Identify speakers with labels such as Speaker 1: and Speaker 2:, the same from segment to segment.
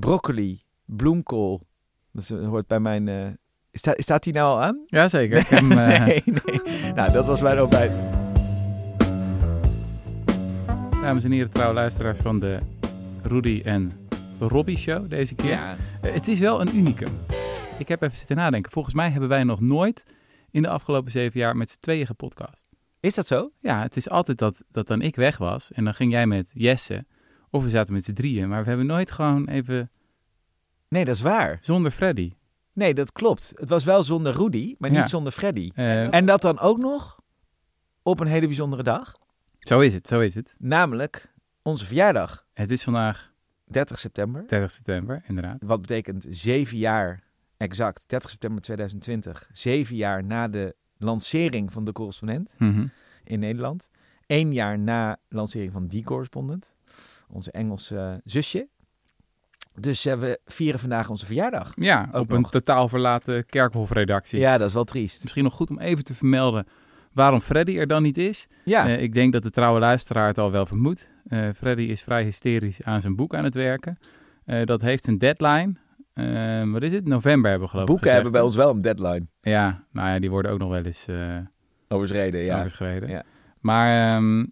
Speaker 1: broccoli, bloemkool. Dat hoort bij mijn... sta- staat die nou al aan?
Speaker 2: Jazeker. Heb hem, eh,
Speaker 1: nee, nee. Nou, dat was mijn ontbijt.
Speaker 2: Dames en heren, trouwe luisteraars van de Rudy en Robbie Show deze keer.
Speaker 1: Ja.
Speaker 2: Eh, Het is wel een unicum. Ik heb even zitten nadenken. Volgens mij hebben wij nog nooit in de afgelopen zeven jaar met z'n tweeën gepodcast.
Speaker 1: Is dat zo?
Speaker 2: Ja, het is altijd dat, dat dan ik weg was en dan ging jij met Jesse. Of we zaten met z'n drieën. Maar we hebben nooit gewoon even
Speaker 1: Nee, dat is waar.
Speaker 2: zonder Freddy.
Speaker 1: Nee, dat klopt. Het was wel zonder Rudy, maar niet
Speaker 2: Ja.
Speaker 1: zonder Freddy.
Speaker 2: Eh,
Speaker 1: En dat dan ook nog op een hele bijzondere dag.
Speaker 2: zo is het, zo is het.
Speaker 1: Namelijk onze verjaardag,
Speaker 2: Het is vandaag
Speaker 1: 30 september.
Speaker 2: 30 september, inderdaad.
Speaker 1: Wat betekent zeven jaar exact, 30 september 2020. Zeven jaar na de lancering van de correspondent
Speaker 2: Mhm.
Speaker 1: in Nederland. Eén jaar na lancering van die correspondent. Onze Engelse zusje. Dus eh, we vieren vandaag onze verjaardag.
Speaker 2: Ja,
Speaker 1: Ook
Speaker 2: op een totaal verlaten kerkhofredactie.
Speaker 1: Ja, dat is wel triest.
Speaker 2: Misschien nog goed om even te vermelden waarom Freddy er dan niet is.
Speaker 1: Ja,
Speaker 2: Eh, ik denk dat de trouwe luisteraar het al wel vermoedt. Eh, Freddy is vrij hysterisch aan zijn boek aan het werken. Dat heeft een deadline. Wat is het? November hebben we geloof ik
Speaker 1: boeken
Speaker 2: gezegd.
Speaker 1: hebben bij ons wel een deadline.
Speaker 2: Ja, nou ja, die worden ook nog wel eens
Speaker 1: Overschreden, ja.
Speaker 2: overschreden.
Speaker 1: Ja.
Speaker 2: Maar ehm,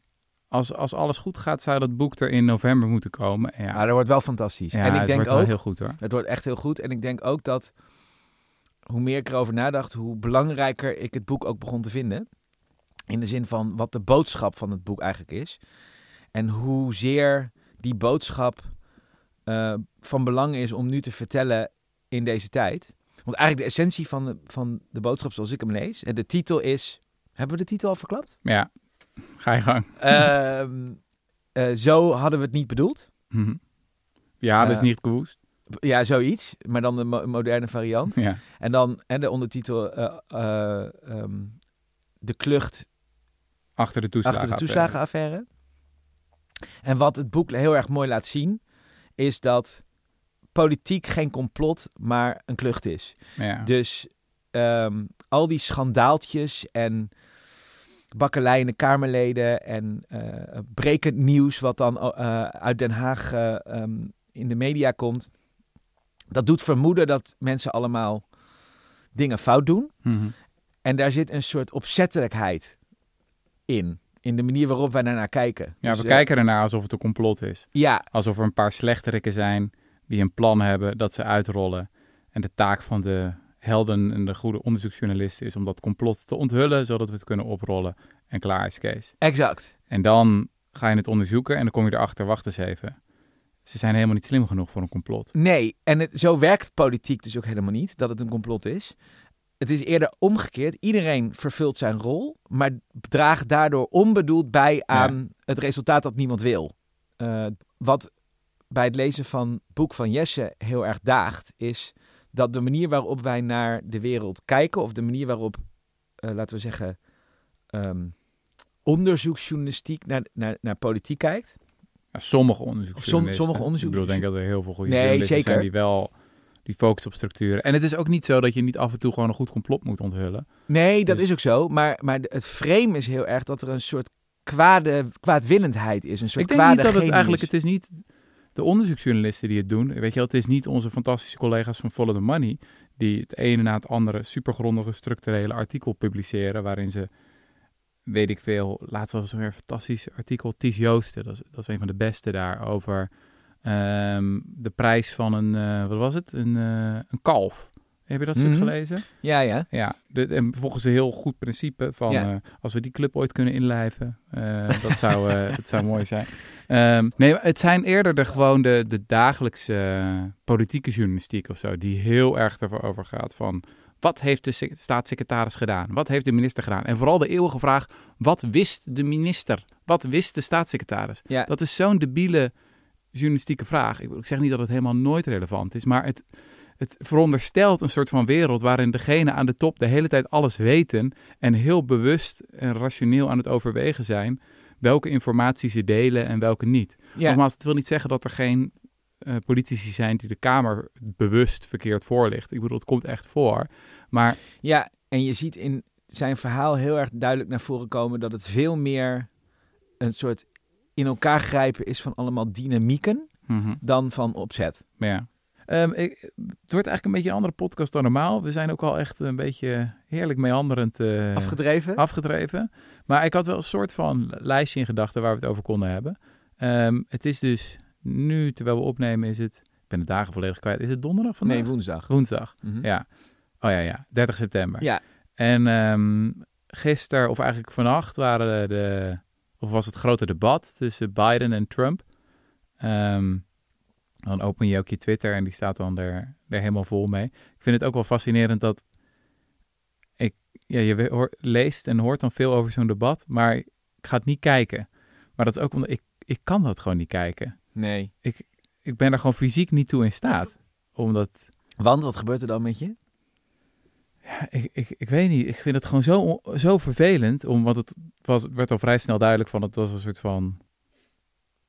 Speaker 2: als, als alles goed gaat, zou dat boek er in november moeten komen. Ja,
Speaker 1: Maar dat wordt wel fantastisch.
Speaker 2: ja
Speaker 1: en ik
Speaker 2: het
Speaker 1: denk
Speaker 2: wordt
Speaker 1: ook,
Speaker 2: wel heel goed hoor.
Speaker 1: het wordt echt heel goed. En ik denk ook dat, hoe meer ik erover nadacht, hoe belangrijker ik het boek ook begon te vinden. In de zin van wat de boodschap van het boek eigenlijk is. En hoezeer die boodschap eh, van belang is om nu te vertellen in deze tijd. Want eigenlijk de essentie van de, van de boodschap zoals ik hem lees. En de titel is... Hebben we de titel al verklapt?
Speaker 2: Ja, ga je gang.
Speaker 1: Ehm, eh, zo hadden we het niet bedoeld.
Speaker 2: Mhm. Ja, dat is
Speaker 1: Eh,
Speaker 2: niet gewoest.
Speaker 1: Ja, zoiets. Maar dan de mo- moderne variant.
Speaker 2: Ja.
Speaker 1: En dan en de ondertitel... eh, eh, ehm, de klucht
Speaker 2: Achter de
Speaker 1: achter de toeslagenaffaire. En wat het boek heel erg mooi laat zien... is dat politiek geen complot, maar een klucht is.
Speaker 2: Ja.
Speaker 1: Dus ehm, al die schandaaltjes en bakkeleien Kamerleden en eh, brekend nieuws wat dan eh, uit Den Haag eh, ehm, in de media komt. Dat doet vermoeden dat mensen allemaal dingen fout doen.
Speaker 2: Mhm.
Speaker 1: En daar zit een soort opzettelijkheid in. In de manier waarop wij daarnaar kijken.
Speaker 2: Ja,
Speaker 1: Dus,
Speaker 2: we
Speaker 1: eh,
Speaker 2: kijken ernaar alsof het een complot is.
Speaker 1: Ja,
Speaker 2: Alsof er een paar slechterikken zijn die een plan hebben dat ze uitrollen. En de taak van de helden en de goede onderzoeksjournalisten is om dat complot te onthullen, zodat we het kunnen oprollen. En klaar is Kees.
Speaker 1: exact.
Speaker 2: En dan ga je het onderzoeken en dan kom je erachter, wacht eens even. Ze zijn helemaal niet slim genoeg voor een complot.
Speaker 1: Nee, en het, zo werkt politiek dus ook helemaal niet, dat het een complot is. Het is eerder omgekeerd. Iedereen vervult zijn rol, maar draagt daardoor onbedoeld bij aan het resultaat dat niemand wil. Eh, wat bij het lezen van het boek van Jesse heel erg daagt, is dat de manier waarop wij naar de wereld kijken, of de manier waarop, eh, laten we zeggen, ehm, onderzoeksjournalistiek naar, naar, naar politiek kijkt.
Speaker 2: Ja, sommige onderzoeksjournalisten.
Speaker 1: Som- sommige
Speaker 2: Ik
Speaker 1: onderzoeks-
Speaker 2: bedoel, ik denk dat er heel veel goede
Speaker 1: Nee, zeker.
Speaker 2: zijn die wel die focussen op structuren. En het is ook niet zo dat je niet af en toe gewoon een goed complot moet onthullen.
Speaker 1: Nee, dat
Speaker 2: Dus-
Speaker 1: is ook zo. Maar, maar het frame is heel erg dat er een soort kwade, kwaadwillendheid is. Een soort
Speaker 2: ik denk
Speaker 1: kwade
Speaker 2: niet dat het eigenlijk, het is niet de onderzoeksjournalisten die het doen. Weet je het is niet onze fantastische collega's van Follow the Money die het ene na het andere supergrondige structurele artikel publiceren waarin ze, weet ik veel, laatst was er weer een fantastisch artikel, Ties Joosten, dat is, dat is een van de beste daar, over ehm, de prijs van een, eh, wat was het, een, eh, een kalf. Heb je dat stuk
Speaker 1: Mhm.
Speaker 2: gelezen?
Speaker 1: Ja, ja.
Speaker 2: Ja, de, en volgens een heel goed principe van
Speaker 1: Ja.
Speaker 2: eh, als we die club ooit kunnen inlijven, eh, dat, zou, eh, dat zou mooi zijn. Ehm, nee, het zijn eerder de, gewoon de, de dagelijkse politieke journalistiek of zo, die heel erg ervoor over gaat van wat heeft de sec- staatssecretaris gedaan? Wat heeft de minister gedaan? En vooral de eeuwige vraag, wat wist de minister? Wat wist de staatssecretaris?
Speaker 1: ja.
Speaker 2: Dat is zo'n debiele journalistieke vraag. Ik, ik zeg niet dat het helemaal nooit relevant is, maar het, het veronderstelt een soort van wereld waarin degene aan de top de hele tijd alles weten en heel bewust en rationeel aan het overwegen zijn welke informatie ze delen en welke niet.
Speaker 1: ja.
Speaker 2: Nogmaals, het wil niet zeggen dat er geen eh, politici zijn die de Kamer bewust verkeerd voorlicht. Ik bedoel, het komt echt voor. Maar
Speaker 1: ja, en je ziet in zijn verhaal heel erg duidelijk naar voren komen dat het veel meer een soort in elkaar grijpen is van allemaal dynamieken
Speaker 2: mhm,
Speaker 1: dan van opzet.
Speaker 2: ja, Ehm, ik, het wordt eigenlijk een beetje een andere podcast dan normaal. We zijn ook al echt een beetje heerlijk meanderend uh,
Speaker 1: afgedreven.
Speaker 2: afgedreven. Maar ik had wel een soort van lijstje in gedachten waar we het over konden hebben. Um, het is dus nu, terwijl we opnemen, is het... Ik ben de dagen volledig kwijt. Is het donderdag vandaag?
Speaker 1: Nee, woensdag.
Speaker 2: Woensdag, mm -hmm. ja. Oh ja, ja. 30 september.
Speaker 1: Ja.
Speaker 2: En um, gisteren, of eigenlijk vannacht, waren de... Of was het grote debat tussen Biden en Trump. Um, dan open je ook je Twitter en die staat dan er, er helemaal vol mee. Ik vind het ook wel fascinerend dat ik, ja, je leest en hoort dan veel over zo'n debat, maar ik ga het niet kijken. Maar dat is ook omdat ik, ik kan dat gewoon niet kijken.
Speaker 1: Nee.
Speaker 2: Ik, ik ben er gewoon fysiek niet toe in staat. Omdat...
Speaker 1: Want, wat gebeurt er dan met je?
Speaker 2: Ja, ik, ik, ik weet niet. Ik vind het gewoon zo, zo vervelend. Omdat het was, werd al vrij snel duidelijk van het was een soort van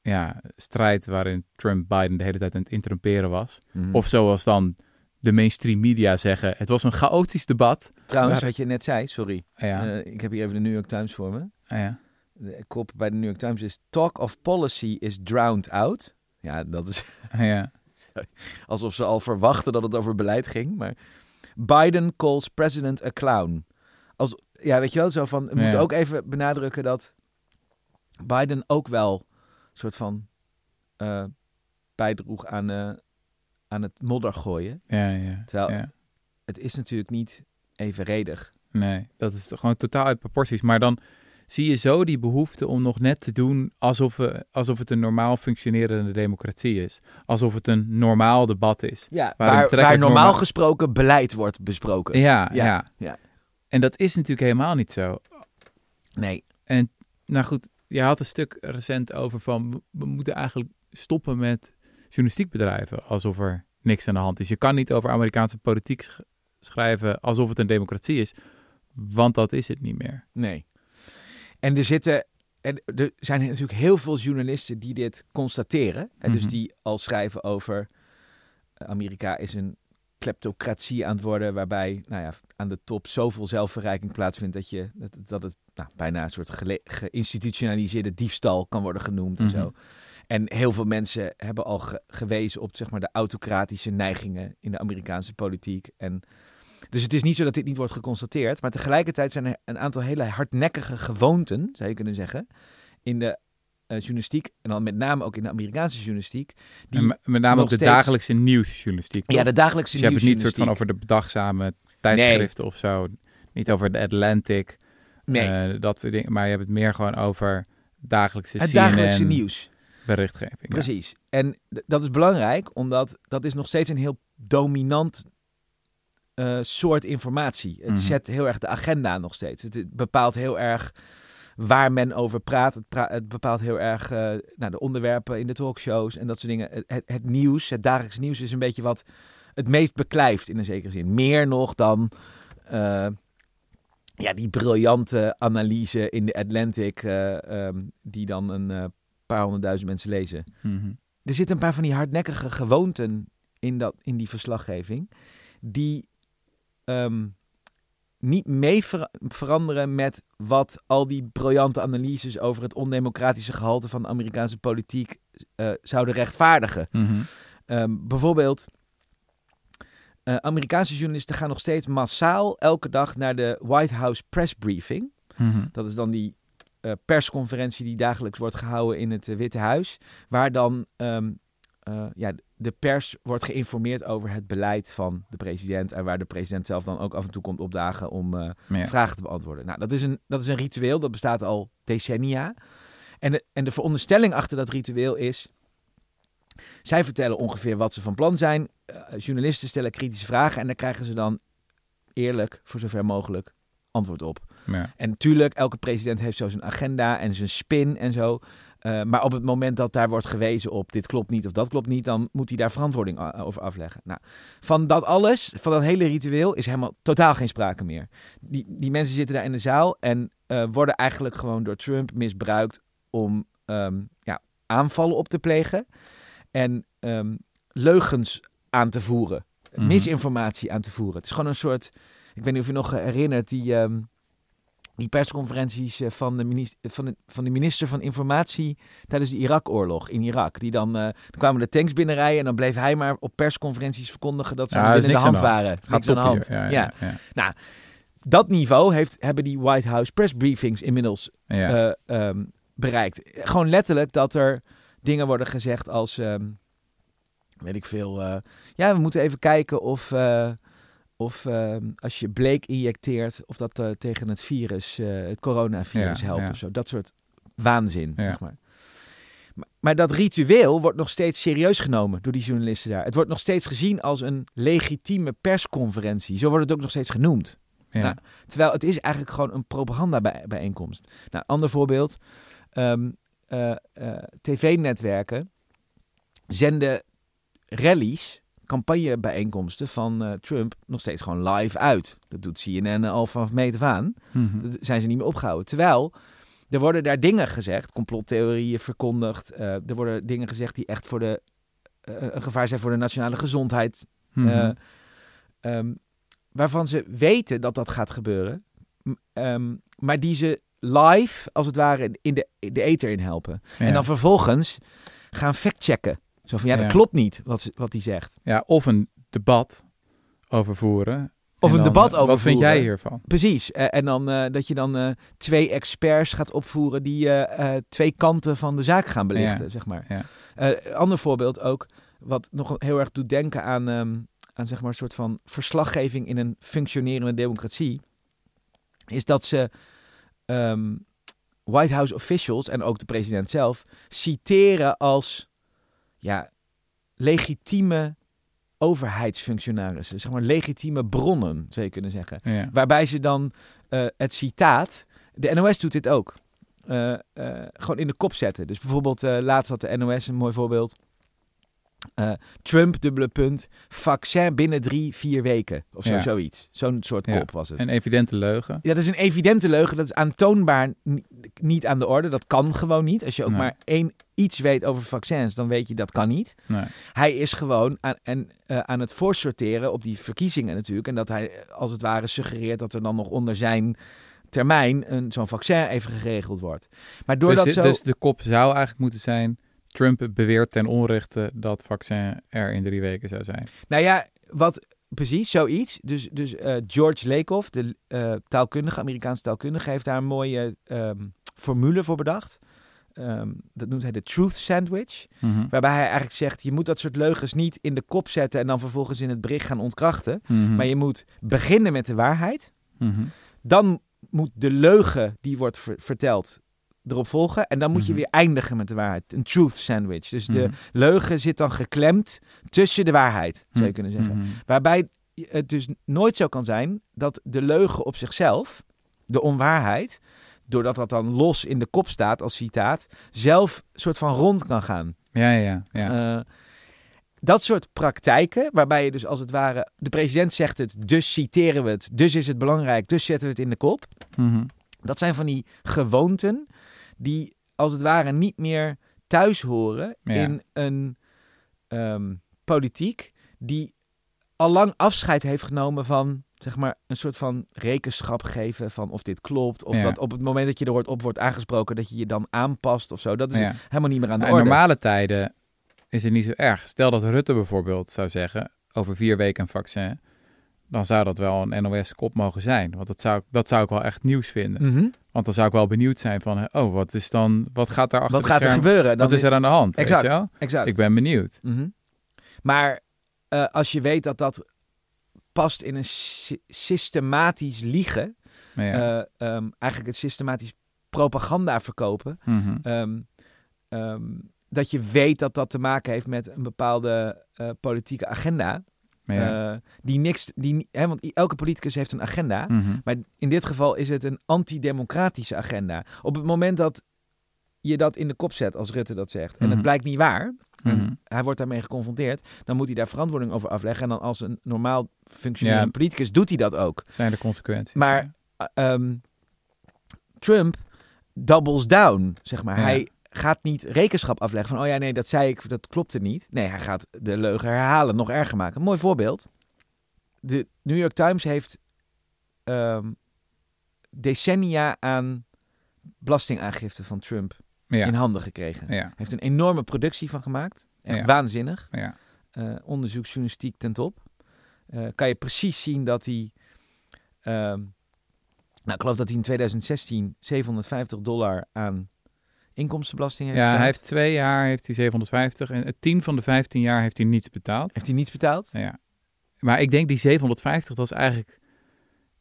Speaker 2: ja, strijd waarin Trump Biden de hele tijd aan het interrumperen was.
Speaker 1: Mhm.
Speaker 2: Of zoals dan de mainstream media zeggen, het was een chaotisch debat.
Speaker 1: Trouwens,
Speaker 2: Waar-
Speaker 1: wat je net zei, sorry.
Speaker 2: Ja,
Speaker 1: Eh, ik heb hier even de New York Times voor me.
Speaker 2: ah, ja.
Speaker 1: De kop bij de New York Times is Talk of policy is drowned out. Ja, dat is
Speaker 2: ah, ja.
Speaker 1: alsof ze al verwachten dat het over beleid ging. Maar Biden calls president a clown. Als, ja, weet je wel, zo van... We
Speaker 2: Ja.
Speaker 1: moeten ook even benadrukken dat Biden ook wel soort van eh, bijdroeg aan, eh, aan het modder gooien.
Speaker 2: ja, ja.
Speaker 1: Terwijl
Speaker 2: ja.
Speaker 1: het is natuurlijk niet evenredig.
Speaker 2: Nee, dat is toch gewoon totaal uit proporties. Maar dan zie je zo die behoefte om nog net te doen alsof, we, alsof het een normaal functionerende democratie is. Alsof het een normaal debat is.
Speaker 1: Ja, waar, normaal gesproken beleid wordt besproken.
Speaker 2: Ja,
Speaker 1: Ja,
Speaker 2: ja. En dat is natuurlijk helemaal niet zo.
Speaker 1: Nee,
Speaker 2: Nou goed, je had een stuk recent over van we- moeten eigenlijk stoppen met journalistiek bedrijven alsof er niks aan de hand is. Je kan niet over Amerikaanse politiek sch- schrijven alsof het een democratie is, want dat is het niet meer.
Speaker 1: nee. En er zitten... En er zijn natuurlijk heel veel journalisten die dit constateren. Hè, Dus
Speaker 2: Mhm.
Speaker 1: die al schrijven over... eh, Amerika is een kleptocratie aan het worden... waarbij nou ja, aan de top zoveel zelfverrijking plaatsvindt... dat, je, dat, dat het nou, bijna een soort geïnstitutionaliseerde diefstal kan worden genoemd. En,
Speaker 2: Mhm.
Speaker 1: zo. en heel veel mensen hebben al ge- gewezen op zeg maar, de autocratische neigingen... in de Amerikaanse politiek. En dus het is niet zo dat dit niet wordt geconstateerd. Maar tegelijkertijd zijn er een aantal hele hardnekkige gewoonten, zou je kunnen zeggen, in de eh, journalistiek. En dan met name ook in de Amerikaanse journalistiek. Die,
Speaker 2: en me- met name ook de
Speaker 1: steeds-
Speaker 2: dagelijkse nieuwsjournalistiek.
Speaker 1: ja, de dagelijkse
Speaker 2: dus je hebt het niet soort van over de bedachtzame tijdschriften of zo. Niet over de Atlantic,
Speaker 1: Nee,
Speaker 2: eh, dat soort dingen. Maar je hebt het meer gewoon over dagelijkse
Speaker 1: het
Speaker 2: CNN
Speaker 1: dagelijkse nieuws.
Speaker 2: berichtgeving. ja.
Speaker 1: Precies. En dat is belangrijk, omdat dat is nog steeds een heel dominant eh, soort informatie. Het
Speaker 2: Mhm.
Speaker 1: zet heel erg de agenda nog steeds. Het, het bepaalt heel erg waar men over praat. Het, pra- het bepaalt heel erg eh, nou, de onderwerpen in de talkshows en dat soort dingen. Het, nieuws, het dagelijks nieuws, is een beetje wat het meest beklijft in een zekere zin. Meer nog dan eh, ja, die briljante analyse in de Atlantic, eh, ehm, die dan een paar honderdduizend mensen lezen
Speaker 2: Mhm.
Speaker 1: er zitten een paar van die hardnekkige gewoonten in, dat, in die verslaggeving. Die ehm, niet mee ver- veranderen met wat al die briljante analyses over het ondemocratische gehalte van de Amerikaanse politiek eh, zouden rechtvaardigen.
Speaker 2: Mhm.
Speaker 1: Ehm, bijvoorbeeld, eh, Amerikaanse journalisten gaan nog steeds massaal elke dag naar de White House press briefing.
Speaker 2: Mhm.
Speaker 1: Dat is dan die eh, persconferentie die dagelijks wordt gehouden in het Witte Huis. Waar dan ehm, eh, ja, de pers wordt geïnformeerd over het beleid van de president. En waar de president zelf dan ook af en toe komt opdagen om eh,
Speaker 2: ja.
Speaker 1: vragen te beantwoorden. Nou, dat is, een, dat is een ritueel, dat bestaat al decennia. En de, en de veronderstelling achter dat ritueel is... Zij vertellen ongeveer wat ze van plan zijn. Eh, journalisten stellen kritische vragen en daar krijgen ze dan eerlijk, voor zover mogelijk, antwoord op.
Speaker 2: Ja.
Speaker 1: En natuurlijk, elke president heeft zo zijn agenda en zijn spin en zo. Eh, maar op het moment dat daar wordt gewezen op dit klopt niet of dat klopt niet, dan moet hij daar verantwoording a- over afleggen. Nou, van dat alles, van dat hele ritueel, is helemaal totaal geen sprake meer. Die, die mensen zitten daar in de zaal en eh, worden eigenlijk gewoon door Trump misbruikt om ehm, ja, aanvallen op te plegen en ehm, leugens aan te voeren,
Speaker 2: Mhm.
Speaker 1: misinformatie aan te voeren. Het is gewoon een soort, ik weet niet of je nog herinnert, die, ehm, die persconferenties eh, van de, minister, van, de, van de minister van Informatie tijdens de Irak-oorlog in Irak. Die dan, eh, dan kwamen de tanks binnenrijden en dan bleef hij maar op persconferenties verkondigen dat ze
Speaker 2: Ja, er
Speaker 1: binnen de hand waren.
Speaker 2: Het gaat
Speaker 1: aan de hand.
Speaker 2: Ja,
Speaker 1: Ja.
Speaker 2: ja, ja.
Speaker 1: Dat niveau heeft, hebben die White House pressbriefings inmiddels eh, ehm, bereikt. Gewoon letterlijk dat er dingen worden gezegd als, ehm, weet ik veel, ja, we moeten even kijken of, of ehm, als je bleek injecteert, of dat eh, tegen het virus, eh, het coronavirus
Speaker 2: Ja,
Speaker 1: helpt
Speaker 2: ja.
Speaker 1: of zo. Dat soort waanzin,
Speaker 2: Ja.
Speaker 1: zeg maar. Maar- Maar dat ritueel wordt nog steeds serieus genomen door die journalisten daar. Het wordt nog steeds gezien als een legitieme persconferentie. Zo wordt het ook nog steeds genoemd.
Speaker 2: ja.
Speaker 1: Nou, Terwijl het is eigenlijk gewoon een propagandabijeenkomst. Nou, ander voorbeeld. Ehm, eh, eh, TV-netwerken zenden rallies, campagnebijeenkomsten van eh, Trump nog steeds gewoon live uit. Dat doet CNN al vanaf meet af aan.
Speaker 2: Mhm.
Speaker 1: Dat zijn ze niet meer opgehouden. Terwijl er worden daar dingen gezegd, complottheorieën verkondigd. eh, er worden dingen gezegd die echt voor de, eh, een gevaar zijn voor de nationale gezondheid.
Speaker 2: Mhm.
Speaker 1: Eh, ehm, waarvan ze weten dat dat gaat gebeuren. Ehm, maar die ze live, als het ware, in de, in de ether in helpen.
Speaker 2: Ja.
Speaker 1: En dan vervolgens gaan factchecken. Zo van, ja, dat
Speaker 2: Ja.
Speaker 1: klopt niet wat, wat hij zegt.
Speaker 2: ja, of een debat over voeren.
Speaker 1: Of
Speaker 2: En
Speaker 1: een
Speaker 2: dan,
Speaker 1: debat
Speaker 2: eh,
Speaker 1: over
Speaker 2: Wat vind jij hiervan?
Speaker 1: Precies. Eh, en dan eh, dat je dan eh, twee experts gaat opvoeren die eh, eh, twee kanten van de zaak gaan belichten,
Speaker 2: Ja.
Speaker 1: zeg maar.
Speaker 2: Ja.
Speaker 1: Eh, ander voorbeeld ook, wat nog heel erg doet denken aan, ehm, aan zeg maar een soort van verslaggeving in een functionerende democratie, is dat ze ehm, White House officials en ook de president zelf citeren als ja, legitieme overheidsfunctionarissen, zeg maar legitieme bronnen, zou je kunnen zeggen.
Speaker 2: Ja.
Speaker 1: Waarbij ze dan eh, het citaat, de NOS doet dit ook, eh, eh, gewoon in de kop zetten. Dus bijvoorbeeld laatst had de NOS een mooi voorbeeld. Eh, Trump, dubbele punt, vaccin binnen drie, vier weken. Of zo,
Speaker 2: Ja.
Speaker 1: zoiets. Zo'n soort
Speaker 2: Ja.
Speaker 1: kop was het.
Speaker 2: Een evidente leugen.
Speaker 1: Ja, dat is een evidente leugen. Dat is aantoonbaar ni- niet aan de orde. Dat kan gewoon niet. Als je ook
Speaker 2: Nee.
Speaker 1: maar één iets weet over vaccins, dan weet je dat kan niet.
Speaker 2: Nee.
Speaker 1: Hij is gewoon aan, en, eh, aan het voorsorteren op die verkiezingen natuurlijk. En dat hij eh, als het ware suggereert dat er dan nog onder zijn termijn een zo'n vaccin even geregeld wordt. Maar doordat
Speaker 2: dus,
Speaker 1: zo...
Speaker 2: dus de kop zou eigenlijk moeten zijn... Trump beweert ten onrechte dat vaccin er in drie weken zou zijn.
Speaker 1: Nou ja, wat precies, zoiets. Dus, dus eh, George Lakoff, de eh, taalkundige, Amerikaanse taalkundige, heeft daar een mooie ehm, formule voor bedacht. Ehm, dat noemt hij de truth sandwich.
Speaker 2: Mhm.
Speaker 1: Waarbij hij eigenlijk zegt, je moet dat soort leugens niet in de kop zetten en dan vervolgens in het bericht gaan ontkrachten.
Speaker 2: Mhm.
Speaker 1: Maar je moet beginnen met de waarheid.
Speaker 2: Mhm.
Speaker 1: Dan moet de leugen die wordt ver- verteld erop volgen. En dan moet je
Speaker 2: Mhm.
Speaker 1: weer eindigen met de waarheid. Een truth sandwich. Dus de
Speaker 2: Mhm.
Speaker 1: leugen zit dan geklemd tussen de waarheid, zou je
Speaker 2: Mhm.
Speaker 1: kunnen zeggen. Waarbij het dus nooit zo kan zijn dat de leugen op zichzelf, de onwaarheid, doordat dat dan los in de kop staat als citaat, zelf soort van rond kan gaan.
Speaker 2: Ja, ja, ja.
Speaker 1: Eh, dat soort praktijken, waarbij je dus als het ware, de president zegt het, dus citeren we het, dus is het belangrijk, dus zetten we het in de kop. Dat zijn van die gewoonten die als het ware niet meer thuis horen
Speaker 2: Ja.
Speaker 1: in een ehm, politiek die allang afscheid heeft genomen van zeg maar een soort van rekenschap geven van of dit klopt of
Speaker 2: Ja.
Speaker 1: dat op het moment dat je er wordt op wordt aangesproken dat je je dan aanpast of zo. Dat is
Speaker 2: Ja.
Speaker 1: helemaal niet meer aan de
Speaker 2: Nou, in
Speaker 1: orde.
Speaker 2: normale tijden is het niet zo erg. Stel dat Rutte bijvoorbeeld zou zeggen, over vier weken een vaccin, dan zou dat wel een NOS-kop mogen zijn. Want dat zou, dat zou ik wel echt nieuws vinden.
Speaker 1: Mhm.
Speaker 2: Want dan zou ik wel benieuwd zijn van, oh, wat is dan, wat gaat daar achter
Speaker 1: Wat gaat er gebeuren? Dan
Speaker 2: Wat is er aan de hand?
Speaker 1: Exact.
Speaker 2: Weet je wel?
Speaker 1: exact.
Speaker 2: Ik ben benieuwd.
Speaker 1: Mhm. Maar eh, als je weet dat dat past in een sy- systematisch liegen,
Speaker 2: ja.
Speaker 1: eh, ehm, eigenlijk het systematisch propaganda verkopen,
Speaker 2: Mhm.
Speaker 1: ehm, ehm, dat je weet dat dat te maken heeft met een bepaalde eh, politieke agenda,
Speaker 2: ja.
Speaker 1: eh, die niks, die, hè, want elke politicus heeft een agenda,
Speaker 2: Mhm.
Speaker 1: maar in dit geval is het een antidemocratische agenda. Op het moment dat je dat in de kop zet, als Rutte dat zegt, en
Speaker 2: Mhm.
Speaker 1: het blijkt niet waar, en
Speaker 2: Mhm.
Speaker 1: hij wordt daarmee geconfronteerd, dan moet hij daar verantwoording over afleggen. En dan als een normaal functionerende
Speaker 2: Ja.
Speaker 1: politicus doet hij dat ook.
Speaker 2: Zijn de consequenties.
Speaker 1: Maar eh, ehm, Trump doubles down, zeg maar.
Speaker 2: Ja.
Speaker 1: Hij gaat niet rekenschap afleggen van, oh ja, nee, dat zei ik, dat klopte niet. Nee, hij gaat de leugen herhalen, nog erger maken. Een mooi voorbeeld. De New York Times heeft ehm, decennia aan belastingaangifte van Trump
Speaker 2: Ja.
Speaker 1: in handen gekregen.
Speaker 2: Ja.
Speaker 1: heeft een enorme productie van gemaakt. Echt
Speaker 2: Ja.
Speaker 1: waanzinnig.
Speaker 2: Ja.
Speaker 1: Eh, onderzoeksjournalistiek ten top. Eh, kan je precies zien dat hij... ehm, nou, ik geloof dat hij in 2016 750 dollar aan inkomstenbelasting heeft
Speaker 2: Ja,
Speaker 1: betaald.
Speaker 2: hij heeft twee jaar heeft hij 750 en het 10 van de 15 jaar heeft hij niets betaald.
Speaker 1: Heeft hij niets betaald?
Speaker 2: Ja. Maar ik denk die 750, dat is eigenlijk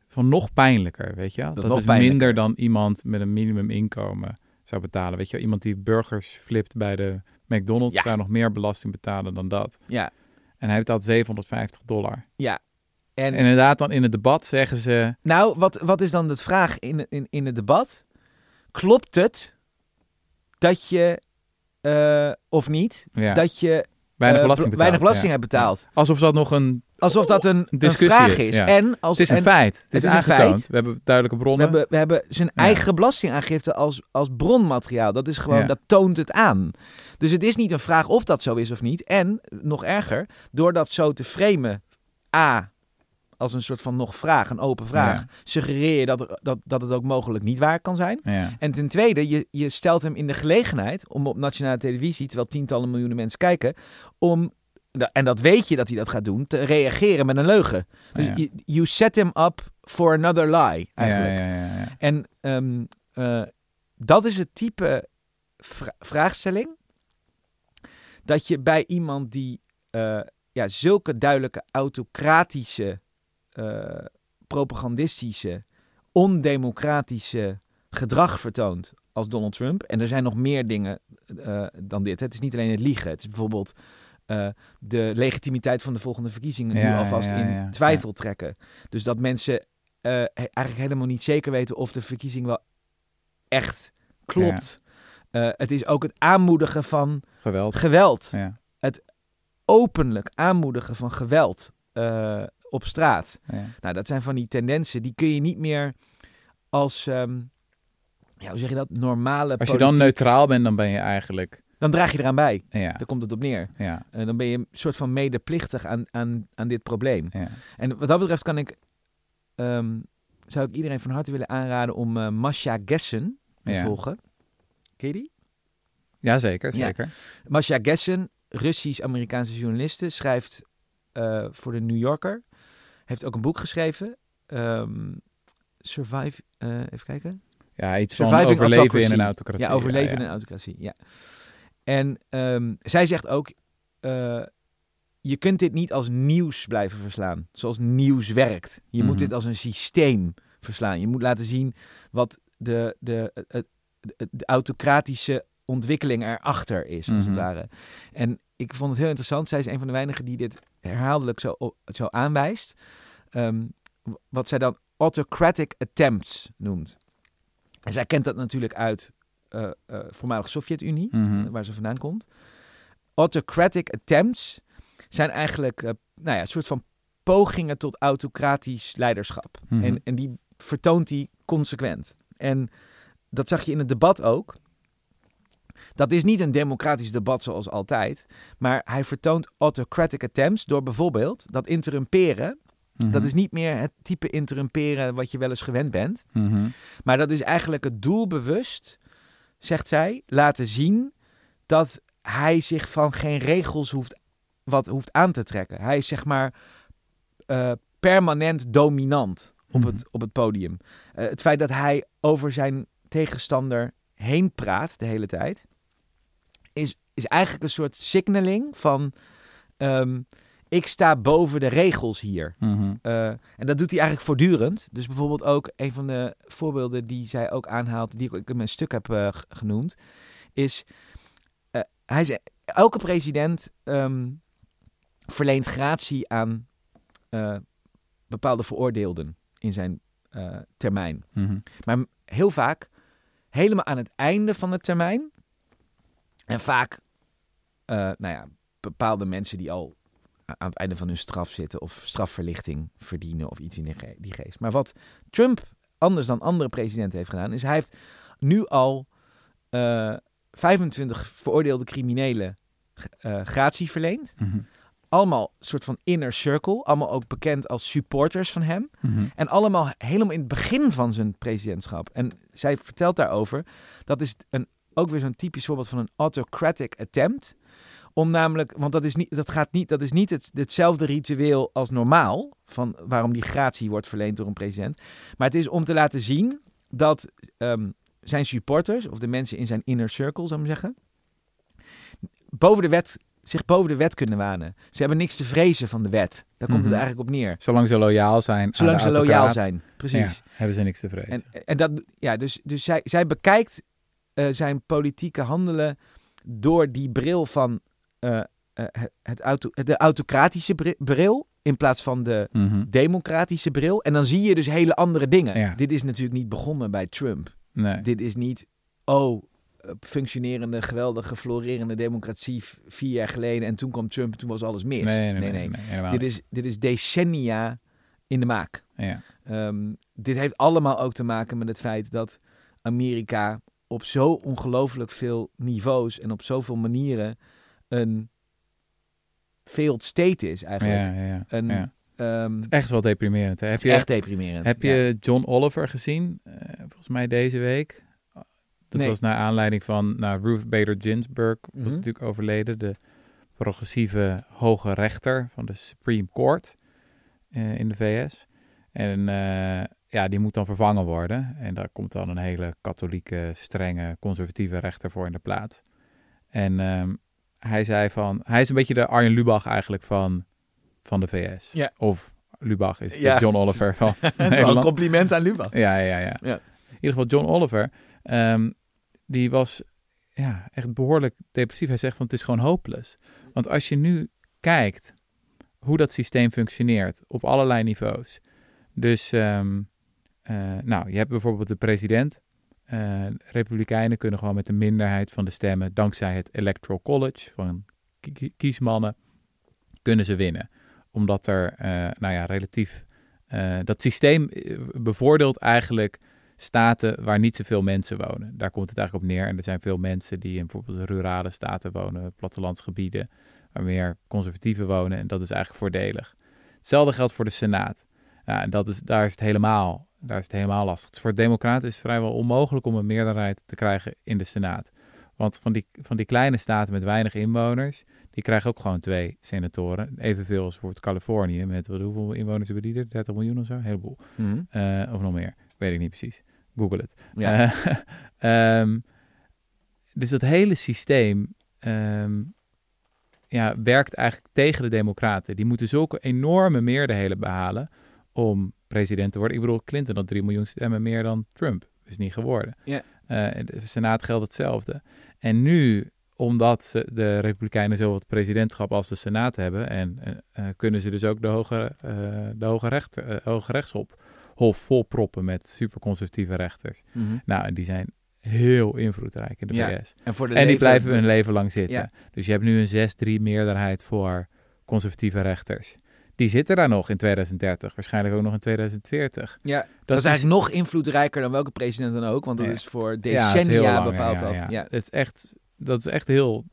Speaker 2: van nog pijnlijker, weet je wel?
Speaker 1: Dat
Speaker 2: is minder dan iemand met een minimuminkomen zou betalen. Weet je wel? Iemand die burgers flipt bij de McDonald's
Speaker 1: Ja.
Speaker 2: zou nog meer belasting betalen dan dat.
Speaker 1: Ja.
Speaker 2: En hij betaalt 750 dollar.
Speaker 1: Ja. En,
Speaker 2: En inderdaad, dan in het debat zeggen ze...
Speaker 1: nou, wat, wat is dan de vraag in, in, in het debat? Klopt het dat je, eh, of niet,
Speaker 2: Ja,
Speaker 1: dat je
Speaker 2: weinig
Speaker 1: eh,
Speaker 2: belasting
Speaker 1: bel-
Speaker 2: betaalt.
Speaker 1: weinig belasting
Speaker 2: ja.
Speaker 1: hebt betaald?
Speaker 2: Alsof dat nog een...
Speaker 1: Alsof dat een, een
Speaker 2: discussie
Speaker 1: vraag
Speaker 2: is,
Speaker 1: is.
Speaker 2: ja.
Speaker 1: En als,
Speaker 2: Het is een
Speaker 1: en
Speaker 2: feit. Het is,
Speaker 1: is een feit.
Speaker 2: We hebben duidelijke
Speaker 1: we
Speaker 2: bronnen.
Speaker 1: hebben, we hebben zijn
Speaker 2: Ja.
Speaker 1: eigen belastingaangifte als, als bronmateriaal. Dat is gewoon,
Speaker 2: Ja.
Speaker 1: dat toont het aan. Dus het is niet een vraag of dat zo is of niet. En, nog erger, door dat zo te framen, A, als een soort van nog vraag, een open vraag,
Speaker 2: Ja.
Speaker 1: suggereer je dat, dat, dat het ook mogelijk niet waar kan zijn.
Speaker 2: Ja.
Speaker 1: En ten tweede, je, je stelt hem in de gelegenheid om op nationale televisie, terwijl tientallen miljoenen mensen kijken, om, en dat weet je dat hij dat gaat doen, te reageren met een leugen. Dus
Speaker 2: Ja.
Speaker 1: you, you set him up for another lie, eigenlijk.
Speaker 2: Ja, ja, ja, ja.
Speaker 1: En ehm, eh, dat is het type vra- vraagstelling dat je bij iemand die eh, ja, zulke duidelijke autocratische, eh, propagandistische, ondemocratische gedrag vertoont als Donald Trump. En er zijn nog meer dingen eh, dan dit. Het is niet alleen het liegen. Het is bijvoorbeeld eh, de legitimiteit van de volgende verkiezingen nu alvast
Speaker 2: ja,
Speaker 1: in twijfel trekken. Dus dat mensen he- eigenlijk helemaal niet zeker weten of de verkiezing wel echt klopt. Het is ook het aanmoedigen van
Speaker 2: Geweld.
Speaker 1: geweld.
Speaker 2: Ja.
Speaker 1: Openlijk aanmoedigen van geweld op straat.
Speaker 2: Ja.
Speaker 1: Nou, dat zijn van die tendensen. Die kun je niet meer als, ehm, ja, hoe zeg je dat, normale
Speaker 2: Als je dan neutraal bent, dan ben je eigenlijk...
Speaker 1: Dan draag je eraan bij.
Speaker 2: Ja,
Speaker 1: Daar komt het op neer.
Speaker 2: ja,
Speaker 1: Eh, dan ben je een soort van medeplichtig aan, aan, aan dit probleem.
Speaker 2: ja.
Speaker 1: En wat dat betreft kan ik, ehm, zou ik iedereen van harte willen aanraden om eh Masha Gessen te
Speaker 2: Ja.
Speaker 1: volgen. Ken je die?
Speaker 2: Ja, zeker,
Speaker 1: Ja.
Speaker 2: zeker.
Speaker 1: Masha Gessen, Russisch-Amerikaanse journaliste, schrijft eh, voor de New Yorker. Heeft ook een boek geschreven. ehm, Survive, eh, even kijken.
Speaker 2: Ja, iets van overleven in een autocratie.
Speaker 1: Ja, overleven
Speaker 2: ja,
Speaker 1: in een autocratie. Ja. En ehm, zij zegt ook: eh, je kunt dit niet als nieuws blijven verslaan, zoals nieuws werkt. Je moet
Speaker 2: Mhm.
Speaker 1: dit als een systeem verslaan. Je moet laten zien wat de, de, het- de autocratische ontwikkeling erachter is, als het
Speaker 2: Mhm.
Speaker 1: ware. En ik vond het heel interessant. Zij is een van de weinigen die dit herhaaldelijk zo, zo aanwijst. Ehm, wat zij dan autocratic attempts noemt. En zij kent dat natuurlijk uit eh eh voormalige Sovjet-Unie,
Speaker 2: Mhm.
Speaker 1: waar ze vandaan komt. Autocratic attempts zijn eigenlijk eh, nou ja, een soort van pogingen tot autocratisch leiderschap.
Speaker 2: Mhm.
Speaker 1: En, en die vertoont hij consequent. En dat zag je in het debat ook. Dat is niet een democratisch debat zoals altijd. Maar hij vertoont autocratic attempts door bijvoorbeeld dat interrumperen.
Speaker 2: Mhm.
Speaker 1: Dat is niet meer het type interrumperen wat je wel eens gewend bent.
Speaker 2: Mhm.
Speaker 1: Maar dat is eigenlijk het doelbewust, zegt zij, laten zien dat hij zich van geen regels hoeft, wat hoeft aan te trekken. Hij is zeg maar eh, permanent dominant op,
Speaker 2: Mhm.
Speaker 1: het, op het podium. Eh, het feit dat hij over zijn tegenstander heen praat de hele tijd, is, is eigenlijk een soort signaling van ehm, ik sta boven de regels hier.
Speaker 2: Mhm.
Speaker 1: Uh, en dat doet hij eigenlijk voortdurend. Dus bijvoorbeeld ook een van de voorbeelden die zij ook aanhaalt, die ik in mijn stuk heb uh, genoemd, is uh, hij zei, elke president um, verleent gratie aan bepaalde veroordeelden in zijn termijn.
Speaker 2: Mhm.
Speaker 1: Maar heel vaak helemaal aan het einde van de termijn en vaak, uh, nou ja, bepaalde mensen die al aan het einde van hun straf zitten of strafverlichting verdienen of iets in die, ge die geest. Maar wat Trump anders dan andere presidenten heeft gedaan, is hij heeft nu al uh, 25 veroordeelde criminelen uh, gratie verleend.
Speaker 2: Mhm.
Speaker 1: Allemaal soort van inner circle. Allemaal ook bekend als supporters van hem.
Speaker 2: Mhm.
Speaker 1: En allemaal helemaal in het begin van zijn presidentschap. En zij vertelt daarover, dat is een, ook weer zo'n typisch voorbeeld van een autocratic attempt. Om namelijk, want dat is niet, dat gaat niet, dat is niet het, hetzelfde ritueel als normaal. Van waarom die gratie wordt verleend door een president. Maar het is om te laten zien dat ehm, zijn supporters, of de mensen in zijn inner circle, zou ik maar zeggen, boven de wet, zich boven de wet kunnen wanen. Ze hebben niks te vrezen van de wet. Daar komt
Speaker 2: Mhm.
Speaker 1: het eigenlijk op neer.
Speaker 2: Zolang ze loyaal zijn. aan
Speaker 1: Zolang ze loyaal zijn. Precies.
Speaker 2: ja, hebben ze niks te vrezen.
Speaker 1: En, en dat, ja, dus, dus zij, zij bekijkt eh, zijn politieke handelen door die bril van eh, eh, het, auto, de autocratische bri- bril in plaats van de
Speaker 2: Mhm.
Speaker 1: democratische bril. En dan zie je dus hele andere dingen.
Speaker 2: Ja.
Speaker 1: Dit is natuurlijk niet begonnen bij Trump.
Speaker 2: Nee.
Speaker 1: Dit is niet, oh, functionerende, geweldige, florerende democratie vier jaar geleden en toen kwam Trump en toen was alles mis.
Speaker 2: Nee, nee, nee.
Speaker 1: Dit, is, dit is decennia in de maak.
Speaker 2: Ja.
Speaker 1: Ehm, dit heeft allemaal ook te maken met het feit dat Amerika op zo ongelooflijk veel niveaus en op zoveel manieren een failed state is eigenlijk.
Speaker 2: Ja, ja.
Speaker 1: Een. Ehm,
Speaker 2: Echt wel deprimerend. Hè? Heb je,
Speaker 1: echt deprimerend.
Speaker 2: heb je John Oliver gezien? Eh, volgens mij deze week. Dat
Speaker 1: Nee.
Speaker 2: was naar aanleiding van nou, Ruth Bader Ginsburg. Was
Speaker 1: Mhm.
Speaker 2: natuurlijk overleden. De progressieve hoge rechter van de Supreme Court eh, in de VS. En eh, ja, die moet dan vervangen worden. En daar komt dan een hele katholieke, strenge, conservatieve rechter voor in de plaats. En ehm, hij zei van... Hij is een beetje de Arjen Lubach eigenlijk van, van de VS.
Speaker 1: Ja.
Speaker 2: Of Lubach is
Speaker 1: Ja.
Speaker 2: John Oliver van
Speaker 1: Het is wel een compliment aan Lubach.
Speaker 2: Ja, ja, ja,
Speaker 1: Ja.
Speaker 2: In ieder geval John Oliver, ehm, die was ja, echt behoorlijk depressief. Hij zegt van het is gewoon hopeloos. Want als je nu kijkt hoe dat systeem functioneert op allerlei niveaus. Dus, ehm, eh, nou, je hebt bijvoorbeeld de president. Eh, Republikeinen kunnen gewoon met een minderheid van de stemmen, dankzij het Electoral College van ki- kiesmannen, kunnen ze winnen. Omdat er, eh, nou ja, relatief dat systeem bevoordeelt eigenlijk staten waar niet zoveel mensen wonen. Daar komt het eigenlijk op neer. En er zijn veel mensen die in bijvoorbeeld rurale staten wonen, plattelandsgebieden, waar meer conservatieven wonen. En dat is eigenlijk voordelig. Hetzelfde geldt voor de Senaat. Ja, en dat is, daar, is het helemaal, daar is het helemaal lastig. Dus voor democraten is het vrijwel onmogelijk om een meerderheid te krijgen in de Senaat. Want van die, van die kleine staten met weinig inwoners, die krijgen ook gewoon twee senatoren. Evenveel als bijvoorbeeld Californië, met wat, hoeveel inwoners hebben die er? 30 miljoen of zo? Een heleboel.
Speaker 1: Mhm.
Speaker 2: Eh, of nog meer. Weet ik niet precies. Google het.
Speaker 1: Ja.
Speaker 2: Eh, ehm, dus dat hele systeem ehm, ja, werkt eigenlijk tegen de democraten. Die moeten zulke enorme meerderheden behalen om president te worden. Ik bedoel, Clinton had 3 miljoen stemmen meer dan Trump. Is niet geworden.
Speaker 1: Ja.
Speaker 2: In de Senaat geldt hetzelfde. En nu, omdat ze, de Republikeinen zowel het presidentschap als de Senaat hebben... en eh, kunnen ze dus ook de hoge, de hoge, recht, hoge rechtshof hof volproppen met superconservatieve rechters.
Speaker 1: Mhm.
Speaker 2: Nou, en die zijn heel invloedrijk in de
Speaker 1: Ja,
Speaker 2: VS.
Speaker 1: En, voor de
Speaker 2: En die
Speaker 1: leven-
Speaker 2: blijven hun leven lang zitten.
Speaker 1: Ja.
Speaker 2: Dus je hebt nu een 6-3 meerderheid voor conservatieve rechters. Die zitten daar nog in 2030, waarschijnlijk ook nog in 2040.
Speaker 1: Ja, dat, is eigenlijk nog invloedrijker dan welke president dan ook. Want dat
Speaker 2: Ja.
Speaker 1: is voor
Speaker 2: is
Speaker 1: decennia
Speaker 2: lang,
Speaker 1: bepaald
Speaker 2: ja,
Speaker 1: dat.
Speaker 2: ja.
Speaker 1: Ja.
Speaker 2: Het is echt, dat is echt heel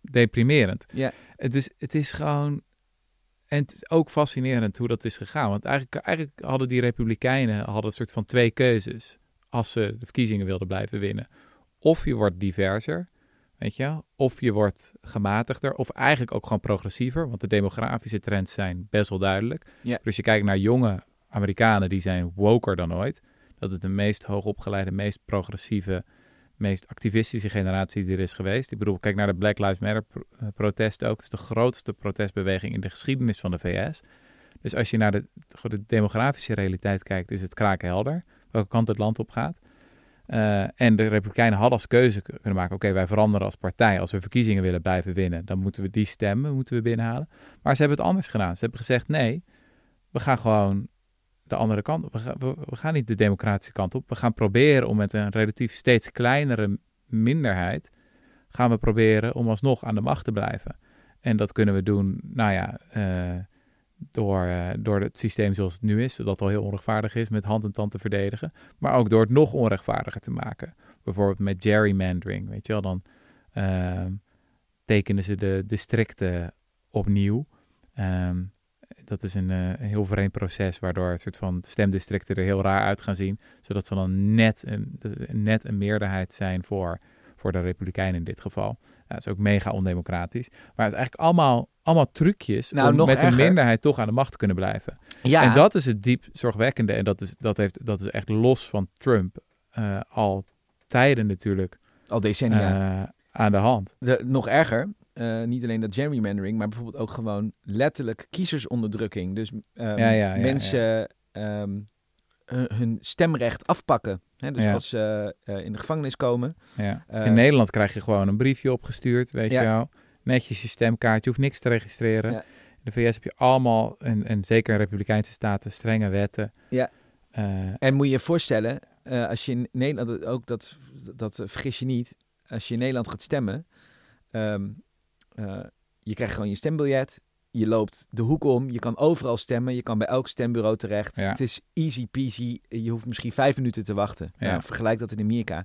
Speaker 2: deprimerend.
Speaker 1: Ja.
Speaker 2: Het, is, het is gewoon... En het is ook fascinerend hoe dat is gegaan. Want eigenlijk, eigenlijk hadden die republikeinen hadden een soort van twee keuzes. Als ze de verkiezingen wilden blijven winnen. Of je wordt diverser, weet je. Of je wordt gematigder. Of eigenlijk ook gewoon progressiever. Want de demografische trends zijn best wel duidelijk.
Speaker 1: Ja.
Speaker 2: Dus je kijkt naar jonge Amerikanen, die zijn woker dan ooit. Dat is de meest hoogopgeleide, meest progressieve, meest activistische generatie die er is geweest. Ik bedoel, kijk naar de Black Lives Matter eh, protesten ook. Het is de grootste protestbeweging in de geschiedenis van de VS. Dus als je naar de, de demografische realiteit kijkt, is het kraakhelder welke kant het land op gaat. Eh, en de Republikeinen hadden als keuze kunnen maken: oké, wij veranderen als partij. Als we verkiezingen willen blijven winnen, dan moeten we die stemmen moeten we binnenhalen. Maar ze hebben het anders gedaan. Ze hebben gezegd: nee, we gaan gewoon de andere kant. We, we, we gaan niet de democratische kant op. We gaan proberen om met een relatief steeds kleinere minderheid. gaan we proberen om alsnog aan de macht te blijven. En dat kunnen we doen, nou ja, eh, door, eh, door het systeem zoals het nu is, dat al heel onrechtvaardig is, met hand en tand te verdedigen. Maar ook door het nog onrechtvaardiger te maken. Bijvoorbeeld met gerrymandering, weet je wel. Dan ehm, tekenen ze de districten opnieuw. Ehm, dat is een eh, heel vreemd proces, waardoor het soort van stemdistricten er heel raar uit gaan zien. Zodat ze dan net een, net een meerderheid zijn voor, voor de Republikeinen in dit geval. Dat is ook mega ondemocratisch. Maar het is eigenlijk allemaal, allemaal trucjes
Speaker 1: Nou,
Speaker 2: om met
Speaker 1: erger.
Speaker 2: een minderheid toch aan de macht te kunnen blijven.
Speaker 1: Ja,
Speaker 2: En dat is het diep zorgwekkende. En dat is, dat heeft, dat is echt los van Trump eh, al tijden natuurlijk
Speaker 1: al decennia.
Speaker 2: eh, aan de hand.
Speaker 1: De, nog erger, eh, niet alleen dat gerrymandering, maar bijvoorbeeld ook gewoon letterlijk kiezersonderdrukking. Dus ehm,
Speaker 2: Ja, ja,
Speaker 1: mensen ehm, hun, hun stemrecht afpakken. Hè, dus als ze eh, in de gevangenis komen.
Speaker 2: Ja.
Speaker 1: Eh,
Speaker 2: in Nederland krijg je gewoon een briefje opgestuurd, weet je wel. Netjes je stemkaart, je hoeft niks te registreren. In de VS heb je allemaal, en, en zeker in Republikeinse staten, strenge wetten.
Speaker 1: Ja. En moet je je voorstellen, als je in Nederland, ook dat, dat vergis je niet, als je in Nederland gaat stemmen, eh, je krijgt gewoon je stembiljet, je loopt de hoek om, je kan overal stemmen, je kan bij elk stembureau terecht.
Speaker 2: Ja.
Speaker 1: Het is easy peasy, je hoeft misschien vijf minuten te wachten.
Speaker 2: Ja.
Speaker 1: Nou, vergelijk dat in Amerika.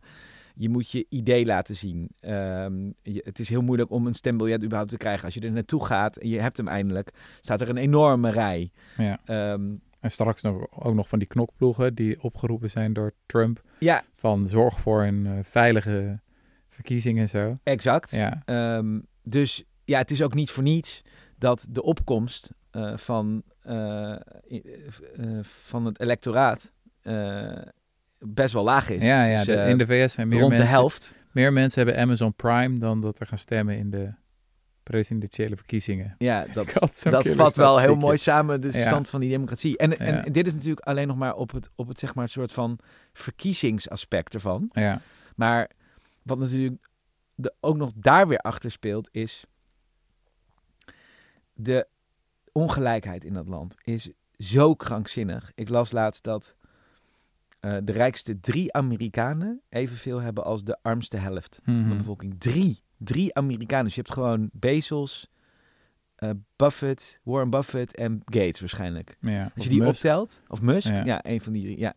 Speaker 1: Je moet je idee laten zien. Ehm, je- het is heel moeilijk om een stembiljet überhaupt te krijgen. Als je er naartoe gaat en je hebt hem eindelijk, staat er een enorme rij.
Speaker 2: ja.
Speaker 1: Ehm,
Speaker 2: En straks nog, ook nog van die knokploegen die opgeroepen zijn door Trump.
Speaker 1: ja,
Speaker 2: Van zorg voor een eh, veilige verkiezing en zo.
Speaker 1: exact.
Speaker 2: Ja,
Speaker 1: Ehm, dus ja, het is ook niet voor niets dat de opkomst eh, van, eh, eh, van het electoraat best wel laag is.
Speaker 2: ja, ja de- in de VS zijn meer
Speaker 1: rond
Speaker 2: mensen,
Speaker 1: de helft.
Speaker 2: meer mensen hebben Amazon Prime dan dat er gaan stemmen in de presidentiële verkiezingen.
Speaker 1: Ja, dat, dat vat wel heel mooi samen de
Speaker 2: Ja.
Speaker 1: stand van die democratie. En,
Speaker 2: Ja.
Speaker 1: en dit is natuurlijk alleen nog maar op het, op het zeg maar, soort van verkiezingsaspect ervan.
Speaker 2: Ja,
Speaker 1: Maar wat natuurlijk de, ook nog daar weer achter speelt, is de ongelijkheid in dat land is zo krankzinnig. Ik las laatst dat eh, de rijkste drie Amerikanen evenveel hebben als de armste helft van
Speaker 2: Mhm.
Speaker 1: de bevolking. Drie. Drie Amerikanen. Dus je hebt gewoon Bezos, eh, Buffett, Warren Buffett en Gates waarschijnlijk.
Speaker 2: ja.
Speaker 1: Als je die
Speaker 2: Musk.
Speaker 1: optelt, of Musk,
Speaker 2: Ja.
Speaker 1: ja, een van die drie. Ja.